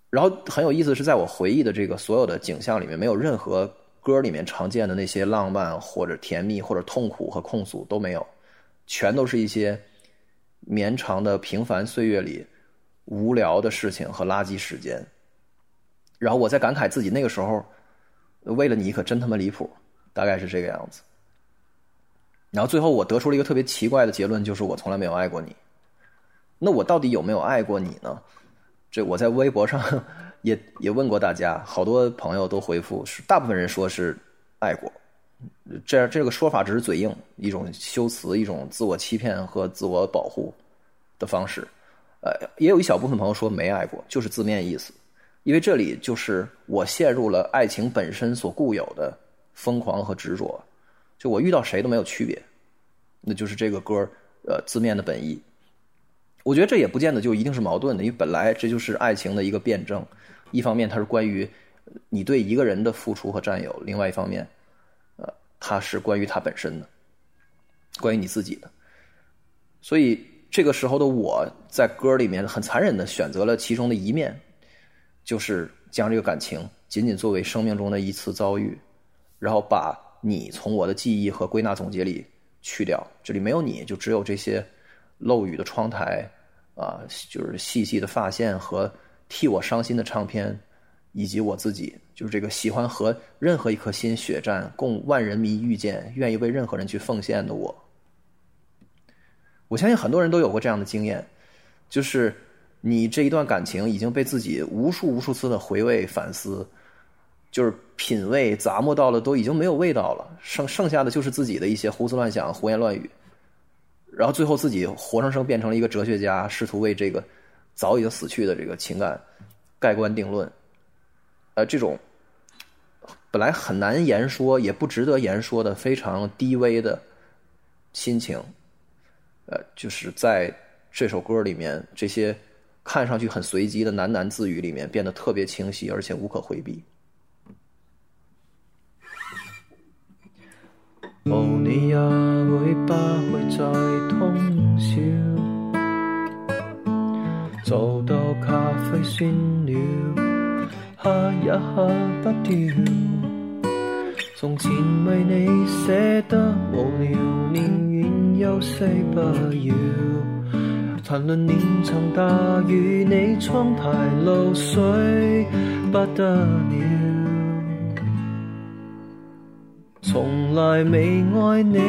然后很有意思是，在我回忆的这个所有的景象里面，没有任何歌里面常见的那些浪漫或者甜蜜或者痛苦和控诉都没有，全都是一些绵长的平凡岁月里。无聊的事情和垃圾时间。然后我在感慨自己那个时候为了你可真他妈离谱，大概是这个样子。然后最后我得出了一个特别奇怪的结论，就是我从来没有爱过你。那我到底有没有爱过你呢？这我在微博上也 也问过大家，好多朋友都回复是，大部分人说是爱过。这这个说法只是嘴硬，一种修辞，一种自我欺骗和自我保护的方式。呃，也有一小部分朋友说没爱过，就是字面意思。因为这里就是我陷入了爱情本身所固有的疯狂和执着，就我遇到谁都没有区别，那就是这个歌呃字面的本意。我觉得这也不见得就一定是矛盾的，因为本来这就是爱情的一个辩证。一方面它是关于你对一个人的付出和占有，另外一方面，呃，它是关于他本身的，关于你自己的。所以这个时候的我在歌里面很残忍的选择了其中的一面。就是将这个感情仅仅作为生命中的一次遭遇，然后把你从我的记忆和归纳总结里去掉，这里没有你，就只有这些漏雨的窗台啊，就是细细的发线和替我伤心的唱片，以及我自己，就是这个喜欢和任何一颗心血战，供万人迷遇见，愿意为任何人去奉献的我。我相信很多人都有过这样的经验，就是。你这一段感情已经被自己无数无数次的回味反思，就是品味咂摸到了，都已经没有味道了，剩剩下的就是自己的一些胡思乱想、胡言乱语，然后最后自己活生生变成了一个哲学家，试图为这个早已经死去的这个情感盖棺定论。呃，这种本来很难言说，也不值得言说的非常低微的心情，呃，就是在这首歌里面这些。看上去很随机的喃喃自语里面变得特别清晰，而且无可回避。无你也会不会再通宵？做到咖啡酸了，喝也喝不掉。从前为你写得无聊，宁休息不要。谈论连场大雨，你窗台漏水不得了。从来未爱你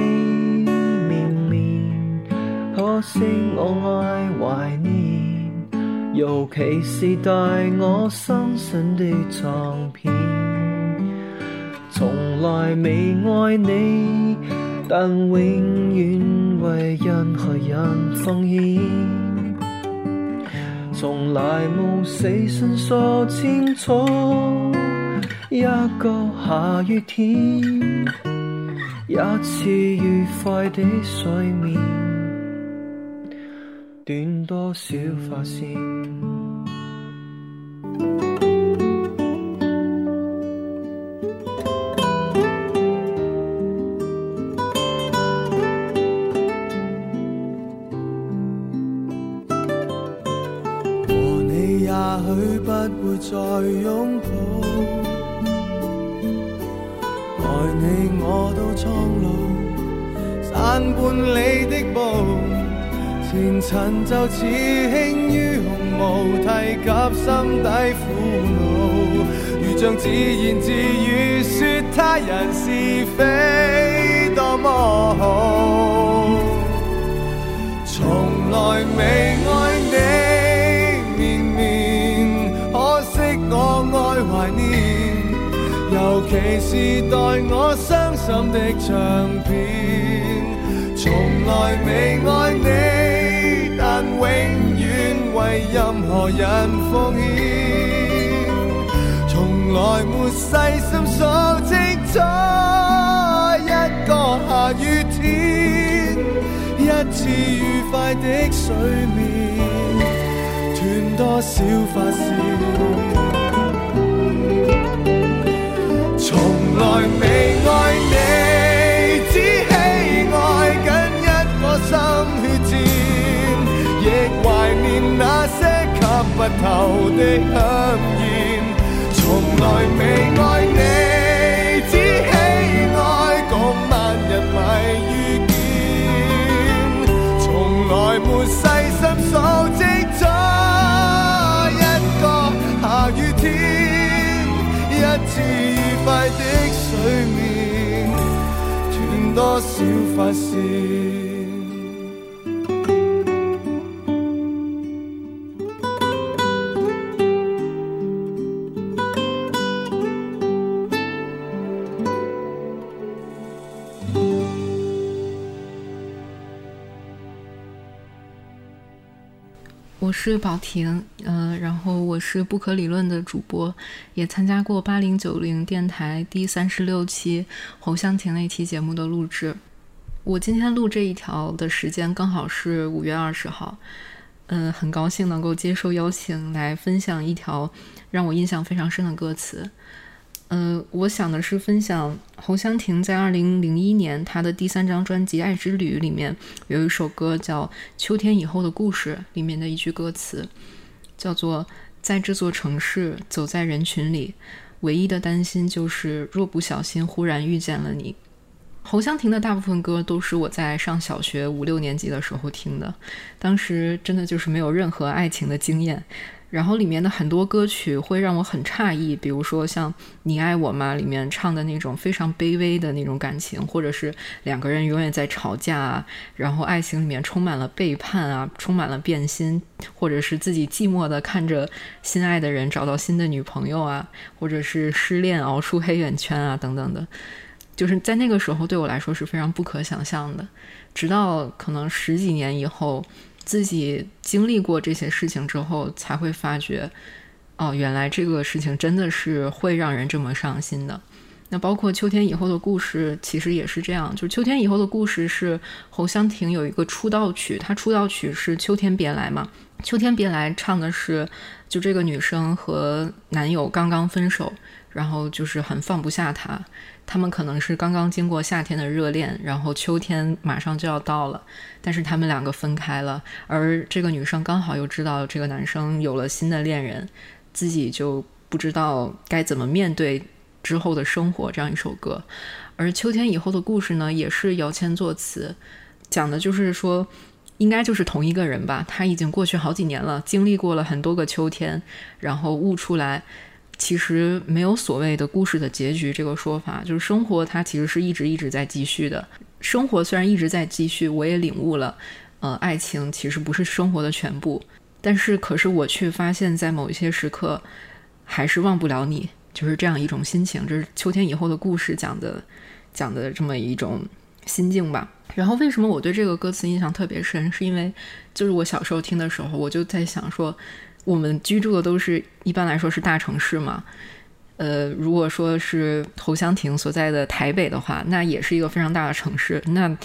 绵绵，可惜我爱怀念，尤其是带我伤心的唱片。从来未爱你，但永远。为任何人奉献，从来无死心说清楚。一个下雨天，一次愉快的睡眠，短多少发线不会。再拥抱，爱你我都苍老，散半里的步，前尘就似轻于鸿毛，提及心底苦恼，如像自言自语说他人是非多么好，从来未爱你。其是代我伤心的唱片。从来未爱你，但永远为任何人奉献。从来没细心数清楚，一个下雨天，一次愉快的睡眠，断多少发线。从来未爱你，只喜爱紧一颗心血战，亦怀念那些吸不透的香烟。从来未爱你，似愉快的睡眠，断多少发我。是宝婷，我是不可理论的主播，也参加过八零九零电台第三十六期侯湘婷那期节目的录制。我今天录这一条的时间刚好是五月二十号，嗯，很高兴能够接受邀请来分享一条让我印象非常深的歌词。嗯，我想的是分享侯湘婷在二零零一年她的第三张专辑《爱之旅》里面有一首歌叫《秋天以后的故事》里面的一句歌词，叫做“在这座城市走在人群里，唯一的担心就是若不小心忽然遇见了你。”侯湘婷的大部分歌都是我在上小学五六年级的时候听的，当时真的就是没有任何爱情的经验。然后里面的很多歌曲会让我很诧异，比如说像《你爱我吗》里面唱的那种非常卑微的那种感情，或者是两个人永远在吵架，然后爱情里面充满了背叛啊，充满了变心，或者是自己寂寞的看着心爱的人找到新的女朋友啊，或者是失恋熬出黑眼圈啊等等的，就是在那个时候对我来说是非常不可想象的，直到可能十几年以后。自己经历过这些事情之后，才会发觉，哦，原来这个事情真的是会让人这么伤心的。那包括秋天以后的故事，其实也是这样。就是秋天以后的故事是侯湘婷有一个出道曲，她出道曲是《秋天别来》嘛，《秋天别来》唱的是就这个女生和男友刚刚分手，然后就是很放不下他。他们可能是刚刚经过夏天的热恋，然后秋天马上就要到了，但是他们两个分开了，而这个女生刚好又知道这个男生有了新的恋人，自己就不知道该怎么面对之后的生活。这样一首歌，而秋天以后的故事呢，也是姚谦作词，讲的就是说，应该就是同一个人吧，他已经过去好几年了，经历过了很多个秋天，然后悟出来。其实没有所谓的故事的结局这个说法，就是生活它其实是一直一直在继续的。生活虽然一直在继续，我也领悟了，呃，爱情其实不是生活的全部。但是，可是我却发现，在某一些时刻，还是忘不了你，就是这样一种心情。这是秋天以后的故事讲的，讲的这么一种心境吧。然后，为什么我对这个歌词印象特别深？是因为就是我小时候听的时候，我就在想说。我们居住的都是一般来说是大城市嘛，呃，如果说是侯湘婷所在的台北的话，那也是一个非常大的城市。那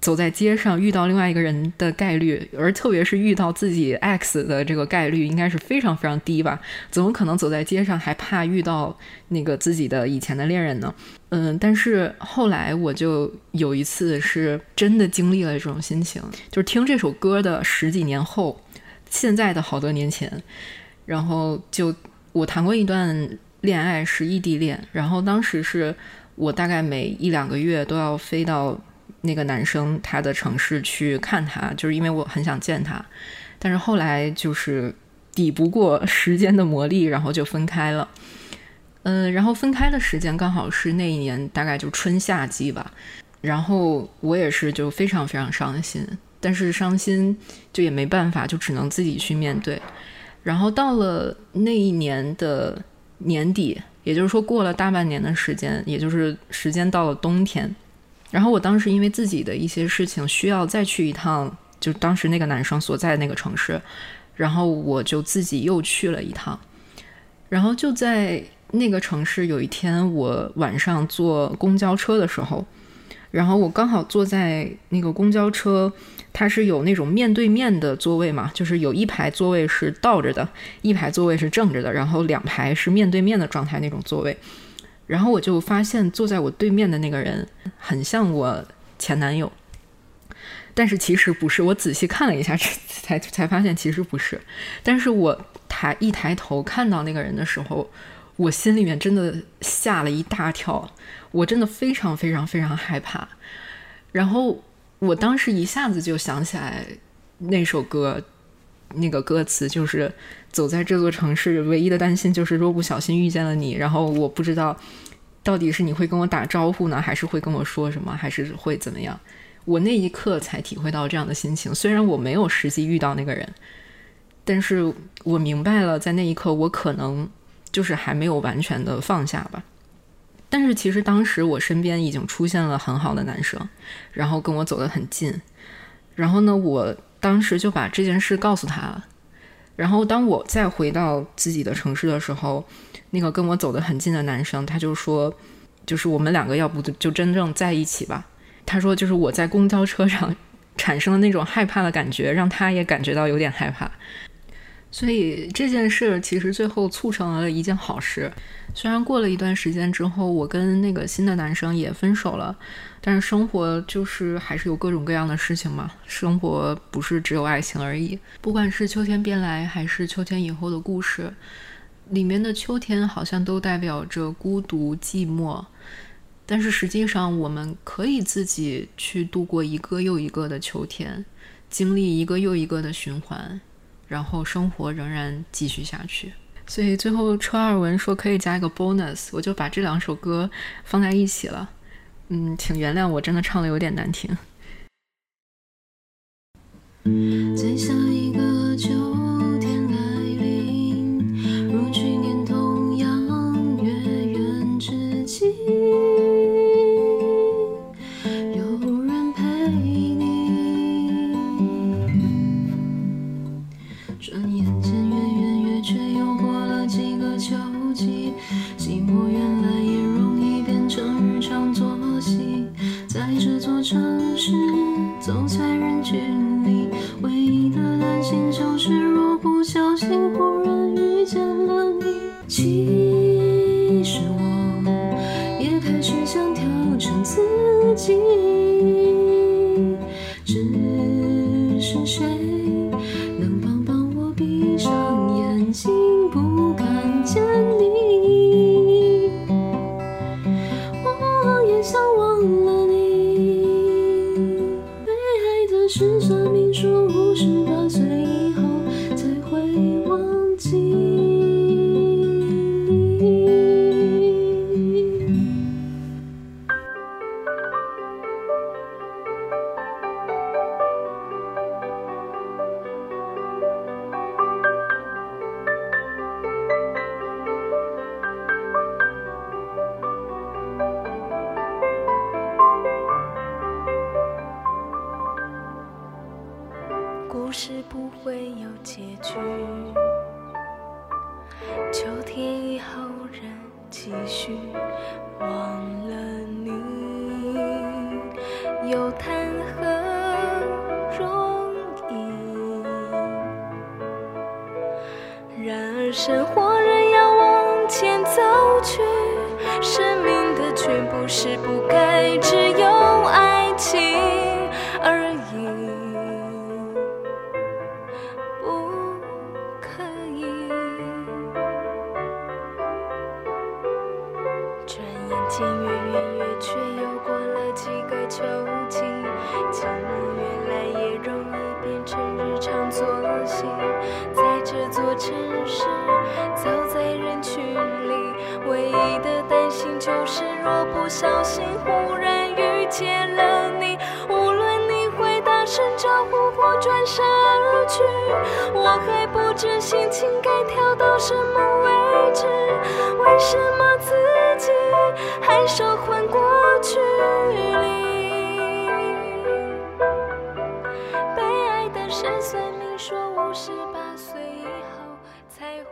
走在街上遇到另外一个人的概率，而特别是遇到自己 X 的这个概率，应该是非常非常低吧？怎么可能走在街上还怕遇到那个自己的以前的恋人呢？嗯，但是后来我就有一次是真的经历了这种心情，就是听这首歌的十几年后。现在的好多年前，然后就我谈过一段恋爱是异地恋，然后当时是我大概每一两个月都要飞到那个男生他的城市去看他，就是因为我很想见他，但是后来就是抵不过时间的磨砺，然后就分开了。嗯，然后分开的时间刚好是那一年大概就春夏季吧，然后我也是就非常非常伤心。但是伤心就也没办法，就只能自己去面对。然后到了那一年的年底，也就是说过了大半年的时间，也就是时间到了冬天。然后我当时因为自己的一些事情需要再去一趟，就当时那个男生所在那个城市，然后我就自己又去了一趟。然后就在那个城市，有一天我晚上坐公交车的时候，然后我刚好坐在那个公交车。它是有那种面对面的座位嘛，就是有一排座位是倒着的，一排座位是正着的，然后两排是面对面的状态那种座位。然后我就发现坐在我对面的那个人很像我前男友，但是其实不是。我仔细看了一下，才才发现其实不是。但是我抬一抬头看到那个人的时候，我心里面真的吓了一大跳，我真的非常非常非常害怕。然后。我当时一下子就想起来那首歌，那个歌词就是“走在这座城市，唯一的担心就是若不小心遇见了你”。然后我不知道到底是你会跟我打招呼呢，还是会跟我说什么，还是会怎么样？我那一刻才体会到这样的心情。虽然我没有实际遇到那个人，但是我明白了，在那一刻我可能就是还没有完全的放下吧。但是其实当时我身边已经出现了很好的男生，然后跟我走得很近。然后呢，我当时就把这件事告诉他了。然后当我再回到自己的城市的时候，那个跟我走得很近的男生，他就说，就是我们两个要不就真正在一起吧。他说，就是我在公交车上 产生的那种害怕的感觉，让他也感觉到有点害怕。所以这件事其实最后促成了一件好事。虽然过了一段时间之后，我跟那个新的男生也分手了，但是生活就是还是有各种各样的事情嘛。生活不是只有爱情而已。不管是秋天边来还是秋天以后的故事，里面的秋天好像都代表着孤独、寂寞。但是实际上，我们可以自己去度过一个又一个的秋天，经历一个又一个的循环。然后生活仍然继续下去，所以最后车二文说可以加一个 bonus，我就把这两首歌放在一起了。嗯，请原谅我真的唱的有点难听。在下一个秋天来临，如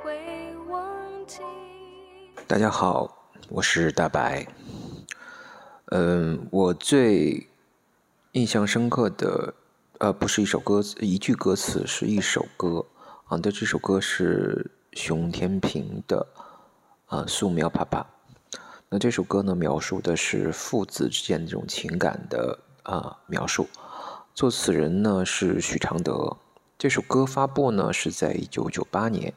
会忘记。大家好，我是大白。嗯，我最印象深刻的，呃，不是一首歌词，一句歌词，是一首歌啊。的这首歌是熊天平的啊《素描爸爸》。那这首歌呢，描述的是父子之间这种情感的啊描述。作词人呢是许常德。这首歌发布呢是在一九九八年。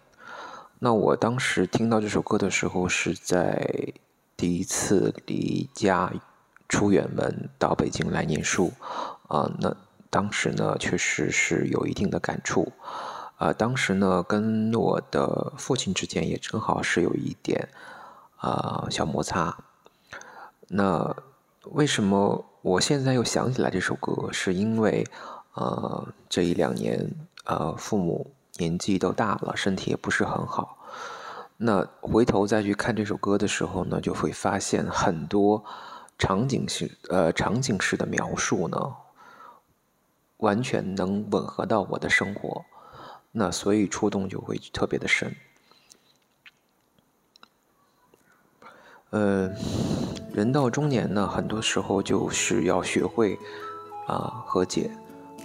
那我当时听到这首歌的时候，是在第一次离家出远门到北京来念书，啊，那当时呢确实是有一定的感触，啊，当时呢跟我的父亲之间也正好是有一点啊小摩擦，那为什么我现在又想起来这首歌？是因为呃这一两年呃父母年纪都大了，身体也不是很好。那回头再去看这首歌的时候呢，就会发现很多场景式呃场景式的描述呢，完全能吻合到我的生活。那所以触动就会特别的深。呃，人到中年呢，很多时候就是要学会啊和解，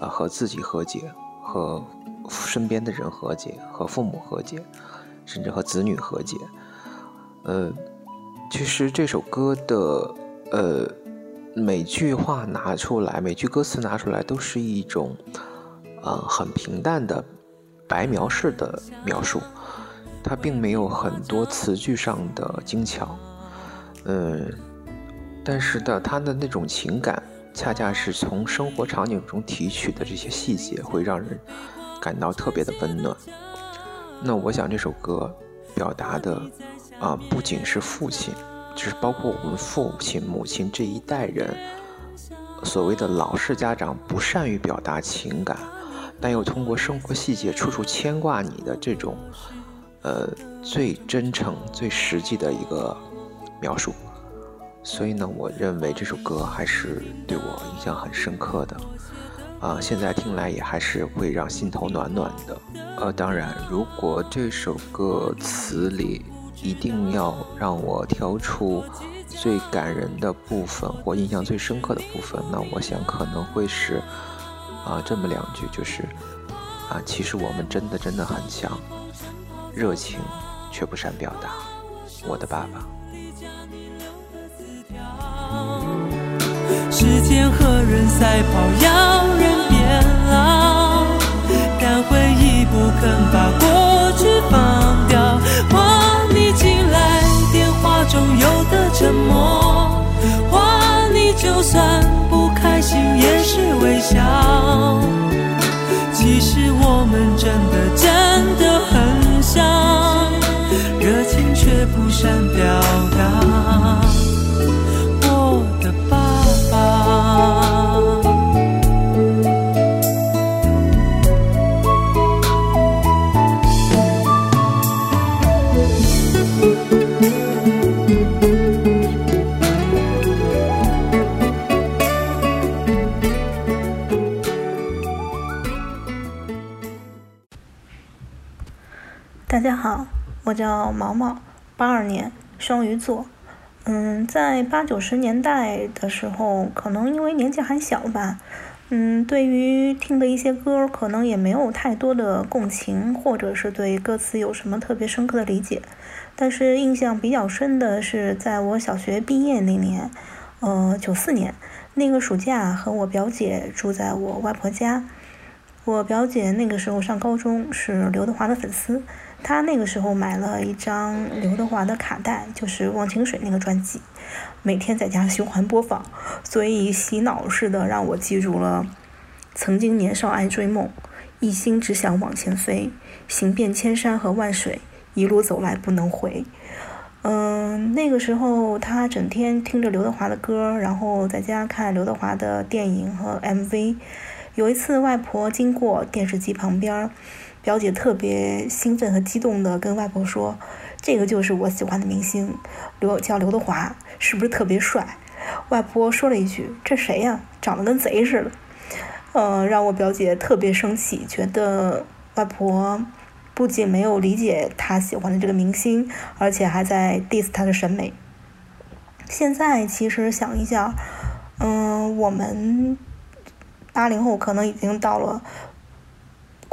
啊和自己和解，和身边的人和解，和父母和解，甚至和子女和解。呃，其实这首歌的呃每句话拿出来，每句歌词拿出来，都是一种啊很平淡的白描式的描述，它并没有很多词句上的精巧。嗯，但是的，他的那种情感，恰恰是从生活场景中提取的这些细节，会让人感到特别的温暖。那我想这首歌表达的啊，不仅是父亲，就是包括我们父亲、母亲这一代人，所谓的老式家长不善于表达情感，但又通过生活细节处处牵挂你的这种，呃，最真诚、最实际的一个。描述，所以呢，我认为这首歌还是对我印象很深刻的，啊，现在听来也还是会让心头暖暖的。呃，当然，如果这首歌词里一定要让我挑出最感人的部分或印象最深刻的部分，那我想可能会是啊这么两句，就是啊，其实我们真的真的很强，热情却不善表达。我的爸爸。时间和人赛跑，要，但回忆不肯把过去放掉。还你进来电话中有的沉默，还你就算不开心也是微笑。其实我们真的真的很像，热情却不善表达。大家好，我叫毛毛，八二年双鱼座。嗯，在八九十年代的时候，可能因为年纪还小吧，嗯，对于听的一些歌，可能也没有太多的共情，或者是对歌词有什么特别深刻的理解。但是印象比较深的是，在我小学毕业那年，呃，九四年那个暑假，和我表姐住在我外婆家。我表姐那个时候上高中，是刘德华的粉丝。他那个时候买了一张刘德华的卡带，就是《忘情水》那个专辑，每天在家循环播放，所以洗脑似的让我记住了“曾经年少爱追梦，一心只想往前飞，行遍千山和万水，一路走来不能回。”嗯，那个时候他整天听着刘德华的歌，然后在家看刘德华的电影和 MV。有一次，外婆经过电视机旁边。表姐特别兴奋和激动地跟外婆说：“这个就是我喜欢的明星，刘叫刘德华，是不是特别帅？”外婆说了一句：“这谁呀？长得跟贼似的。”嗯，让我表姐特别生气，觉得外婆不仅没有理解她喜欢的这个明星，而且还在 diss 她的审美。现在其实想一下，嗯，我们八零后可能已经到了。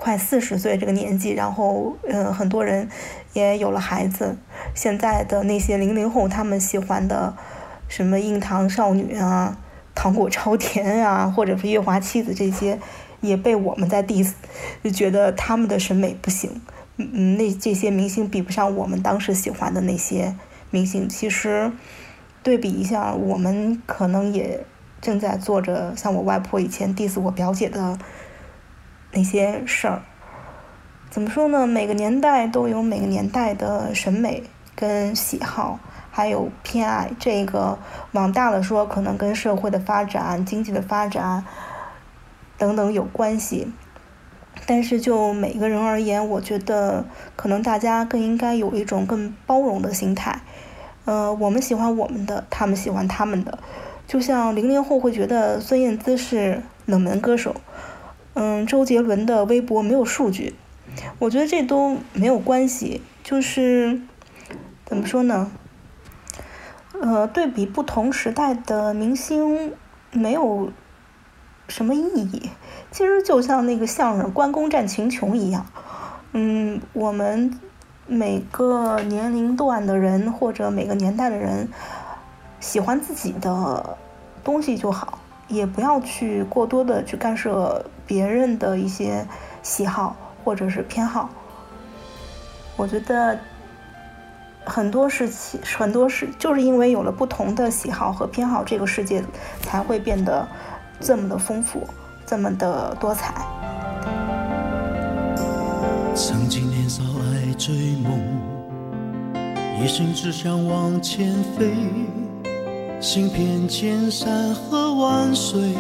快四十岁这个年纪，然后，嗯，很多人也有了孩子。现在的那些零零后，他们喜欢的什么硬糖少女啊、糖果超甜啊，或者是月华妻子这些，也被我们在 diss，就觉得他们的审美不行。嗯，那这些明星比不上我们当时喜欢的那些明星。其实对比一下，我们可能也正在做着像我外婆以前 diss 我表姐的。那些事儿，怎么说呢？每个年代都有每个年代的审美跟喜好，还有偏爱。这个往大了说，可能跟社会的发展、经济的发展等等有关系。但是就每个人而言，我觉得可能大家更应该有一种更包容的心态。呃，我们喜欢我们的，他们喜欢他们的。就像零零后会觉得孙燕姿是冷门歌手，嗯，周杰伦的微博没有数据，我觉得这都没有关系。就是怎么说呢？呃，对比不同时代的明星，没有什么意义。其实就像那个相声《关公战秦琼》一样，嗯，我们每个年龄段的人或者每个年代的人，喜欢自己的东西就好，也不要去过多的去干涉别人的一些喜好或者是偏好。我觉得很多事情，很多事就是因为有了不同的喜好和偏好，这个世界才会变得这么的丰富。这么的多彩。曾经年少爱追梦，一心只想往前飞，行遍千山和万水，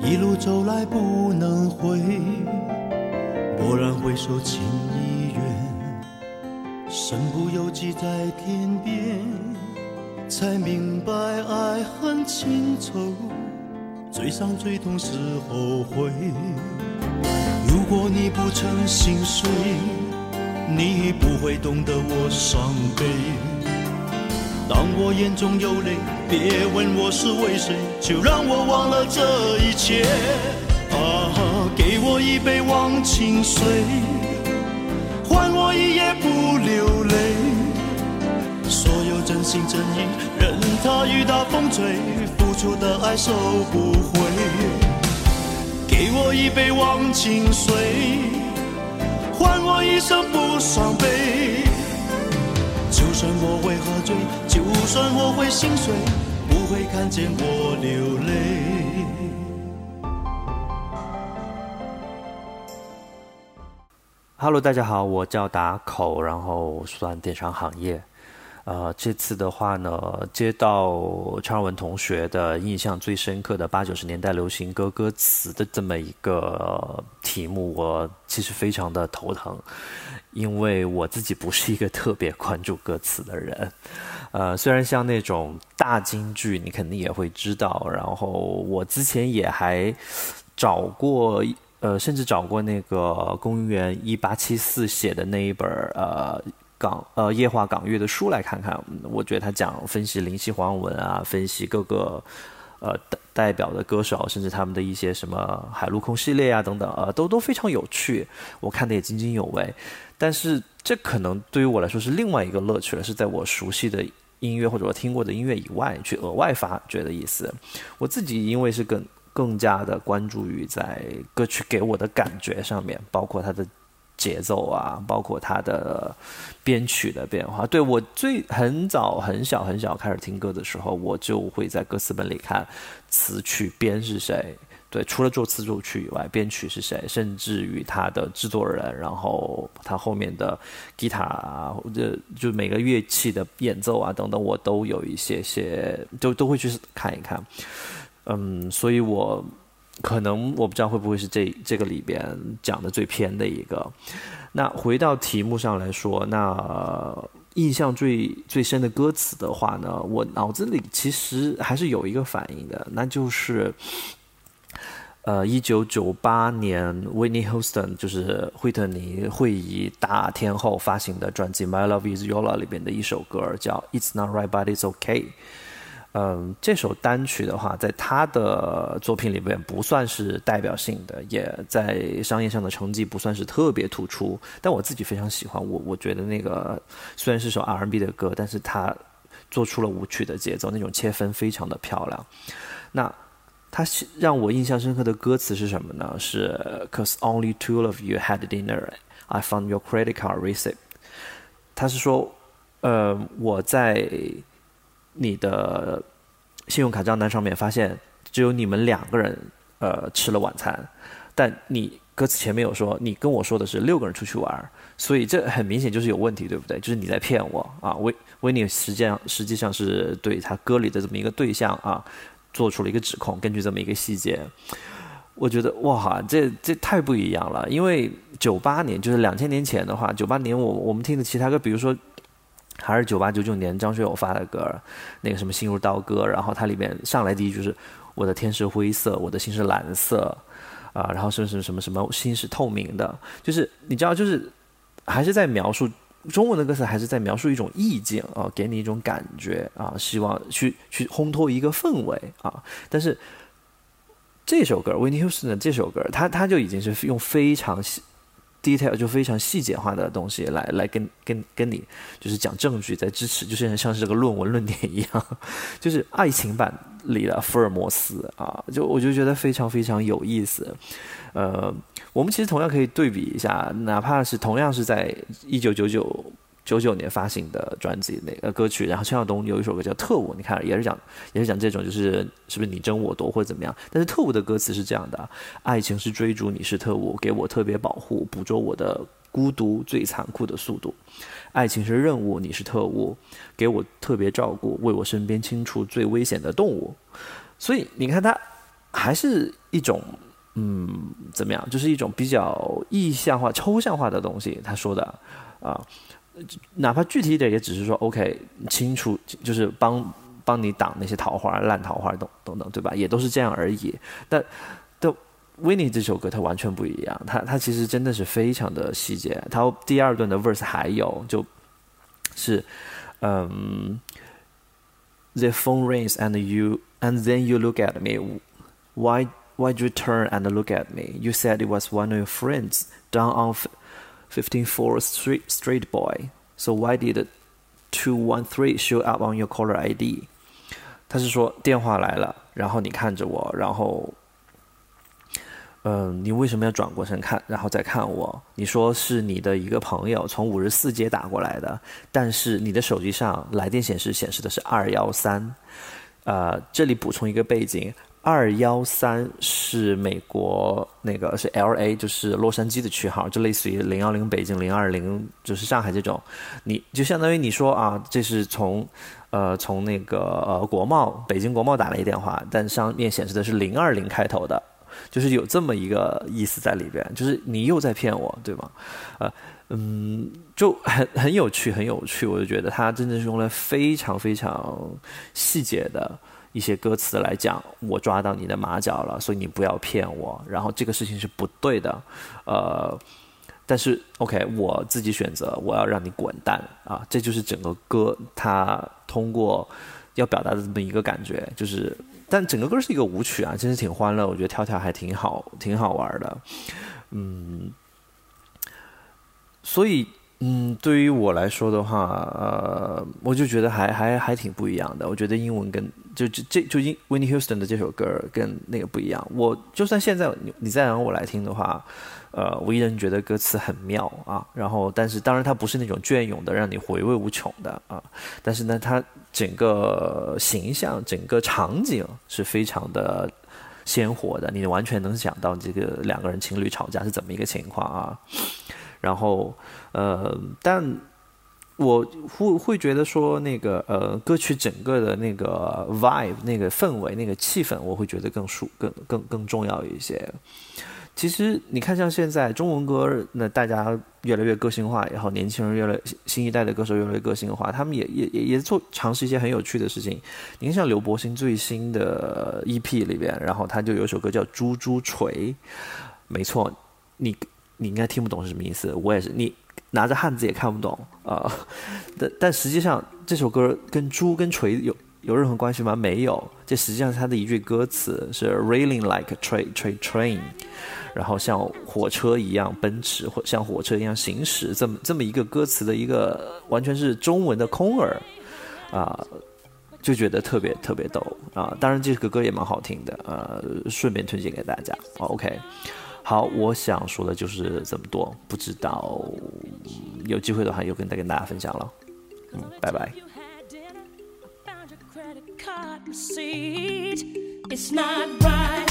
一路走来不能回。蓦然回首，情已远，身不由己在天边，才明白爱恨情仇。最伤最痛是后悔。如果你不曾心碎，你不会懂得我伤悲。当我眼中有泪，别问我是为谁，就让我忘了这一切。啊，给我一杯忘情水，换我一夜不流泪。所有真心真意，任它雨打风吹。付出的爱收不回，给我一杯忘情水，换我一生不伤悲。就算我会喝醉，就算我会心碎，不会看见我流泪。Hello，大家好，我叫达口，然后算电商行业。呃，这次的话呢，接到查尔文同学的印象最深刻的八九十年代流行歌歌词的这么一个题目，我其实非常的头疼，因为我自己不是一个特别关注歌词的人。呃，虽然像那种大金句，你肯定也会知道，然后我之前也还找过，呃，甚至找过那个公元一八七四写的那一本呃。港呃夜话港乐的书来看看，我觉得他讲分析林夕黄文啊，分析各个呃代代表的歌手，甚至他们的一些什么海陆空系列啊等等，呃都都非常有趣，我看的也津津有味。但是这可能对于我来说是另外一个乐趣了，是在我熟悉的音乐或者我听过的音乐以外去额外发掘的意思。我自己因为是更更加的关注于在歌曲给我的感觉上面，包括它的。节奏啊，包括它的编曲的变化。对我最很早很小很小开始听歌的时候，我就会在歌词本里看词曲编是谁。对，除了作词作曲以外，编曲是谁，甚至于他的制作人，然后他后面的吉他啊，或者就每个乐器的演奏啊等等，我都有一些些，都都会去看一看。嗯，所以我。可能我不知道会不会是这这个里边讲的最偏的一个。那回到题目上来说，那印象最最深的歌词的话呢，我脑子里其实还是有一个反应的，那就是呃，一九九八年 Whitney Houston 就是惠特尼会议大天后发行的专辑《My Love Is Yola》里边的一首歌，叫《It's Not Right But It's OK》。嗯，这首单曲的话，在他的作品里面不算是代表性的，也在商业上的成绩不算是特别突出。但我自己非常喜欢，我我觉得那个虽然是首 R&B 的歌，但是他做出了舞曲的节奏，那种切分非常的漂亮。那他让我印象深刻的歌词是什么呢？是 "Cause only two of you had dinner, I found your credit card receipt。他是说，呃，我在。你的信用卡账单上面发现只有你们两个人呃吃了晚餐，但你歌词前面有说你跟我说的是六个人出去玩，所以这很明显就是有问题，对不对？就是你在骗我啊！维维尼实际上实际上是对他歌里的这么一个对象啊，做出了一个指控，根据这么一个细节。我觉得哇，这这太不一样了。因为九八年就是两千年前的话，九八年我我们听的其他歌，比如说还是九八九九年张学友发的歌，那个什么心如刀割，然后它里面上来第一句是“我的天是灰色，我的心是蓝色”，啊，然后什么什么什么什么心是透明的，就是你知道，就是还是在描述中文的歌词，还是在描述一种意境啊，给你一种感觉啊，希望去去烘托一个氛围啊，但是。这首歌，Whitney Houston 的这首歌，他他就已经是用非常 detail 就非常细节化的东西来来跟跟跟你就是讲证据在支持，就是像是这个论文论点一样，就是爱情版里的福尔摩斯啊，就我就觉得非常非常有意思。呃，我们其实同样可以对比一下，哪怕是同样是在一九九九。九九年发行的专辑那个歌曲，然后陈晓东有一首歌叫《特务》，你看也是讲也是讲这种，就是是不是你争我夺或者怎么样？但是《特务》的歌词是这样的：爱情是追逐，你是特务，给我特别保护，捕捉我的孤独最残酷的速度；爱情是任务，你是特务，给我特别照顾，为我身边清除最危险的动物。所以你看，它还是一种嗯，怎么样？就是一种比较意象化、抽象化的东西。他说的啊。哪怕具体一点，也只是说 OK，清楚就是帮帮你挡那些桃花、烂桃花等等等，对吧？也都是这样而已。但的 Winnie 这首歌它完全不一样，它它其实真的是非常的细节。它第二段的 verse 还有就是嗯，The phone rings and you and then you look at me. Why why do you turn and look at me? You said it was one of your friends down on. Fifteen Four Street Street Boy. So why did two one three show up on your caller ID? 他是说电话来了，然后你看着我，然后，嗯，你为什么要转过身看，然后再看我？你说是你的一个朋友从五十四街打过来的，但是你的手机上来电显示显示的是二幺三。呃，这里补充一个背景。二幺三是美国那个是 L A，就是洛杉矶的区号，就类似于零幺零北京零二零，就是上海这种。你就相当于你说啊，这是从呃从那个呃国贸北京国贸打来一电话，但上面显示的是零二零开头的，就是有这么一个意思在里边，就是你又在骗我，对吗？呃嗯，就很很有趣，很有趣，我就觉得他真的是用了非常非常细节的。一些歌词来讲，我抓到你的马脚了，所以你不要骗我。然后这个事情是不对的，呃，但是 OK，我自己选择，我要让你滚蛋啊！这就是整个歌它通过要表达的这么一个感觉，就是，但整个歌是一个舞曲啊，其实挺欢乐，我觉得跳跳还挺好，挺好玩的，嗯，所以。嗯，对于我来说的话，呃，我就觉得还还还挺不一样的。我觉得英文跟就这这就因 Winnie Houston 的这首歌跟那个不一样。我就算现在你你再让我来听的话，呃，我依然觉得歌词很妙啊。然后，但是当然它不是那种隽永的，让你回味无穷的啊。但是呢，它整个形象、整个场景是非常的鲜活的，你完全能想到这个两个人情侣吵架是怎么一个情况啊。然后，呃，但我会会觉得说，那个呃，歌曲整个的那个 vibe、那个氛围、那个气氛，我会觉得更舒、更更更重要一些。其实你看，像现在中文歌，那大家越来越个性化，然后年轻人越来新一代的歌手越来越个性化，他们也也也也做尝试一些很有趣的事情。你看，像刘柏辛最新的 EP 里边，然后他就有首歌叫《猪猪锤》，没错，你。你应该听不懂是什么意思，我也是。你拿着汉字也看不懂啊。但但实际上这首歌跟猪跟锤有有任何关系吗？没有。这实际上是它的一句歌词是 “railing like train train train”，然后像火车一样奔驰，或像火车一样行驶，这么这么一个歌词的一个完全是中文的空耳啊，就觉得特别特别逗啊。当然这个歌也蛮好听的，呃，顺便推荐给大家。OK。好，我想说的就是这么多，不知道有机会的话，又跟再跟大家分享了。嗯，拜拜。It's not right.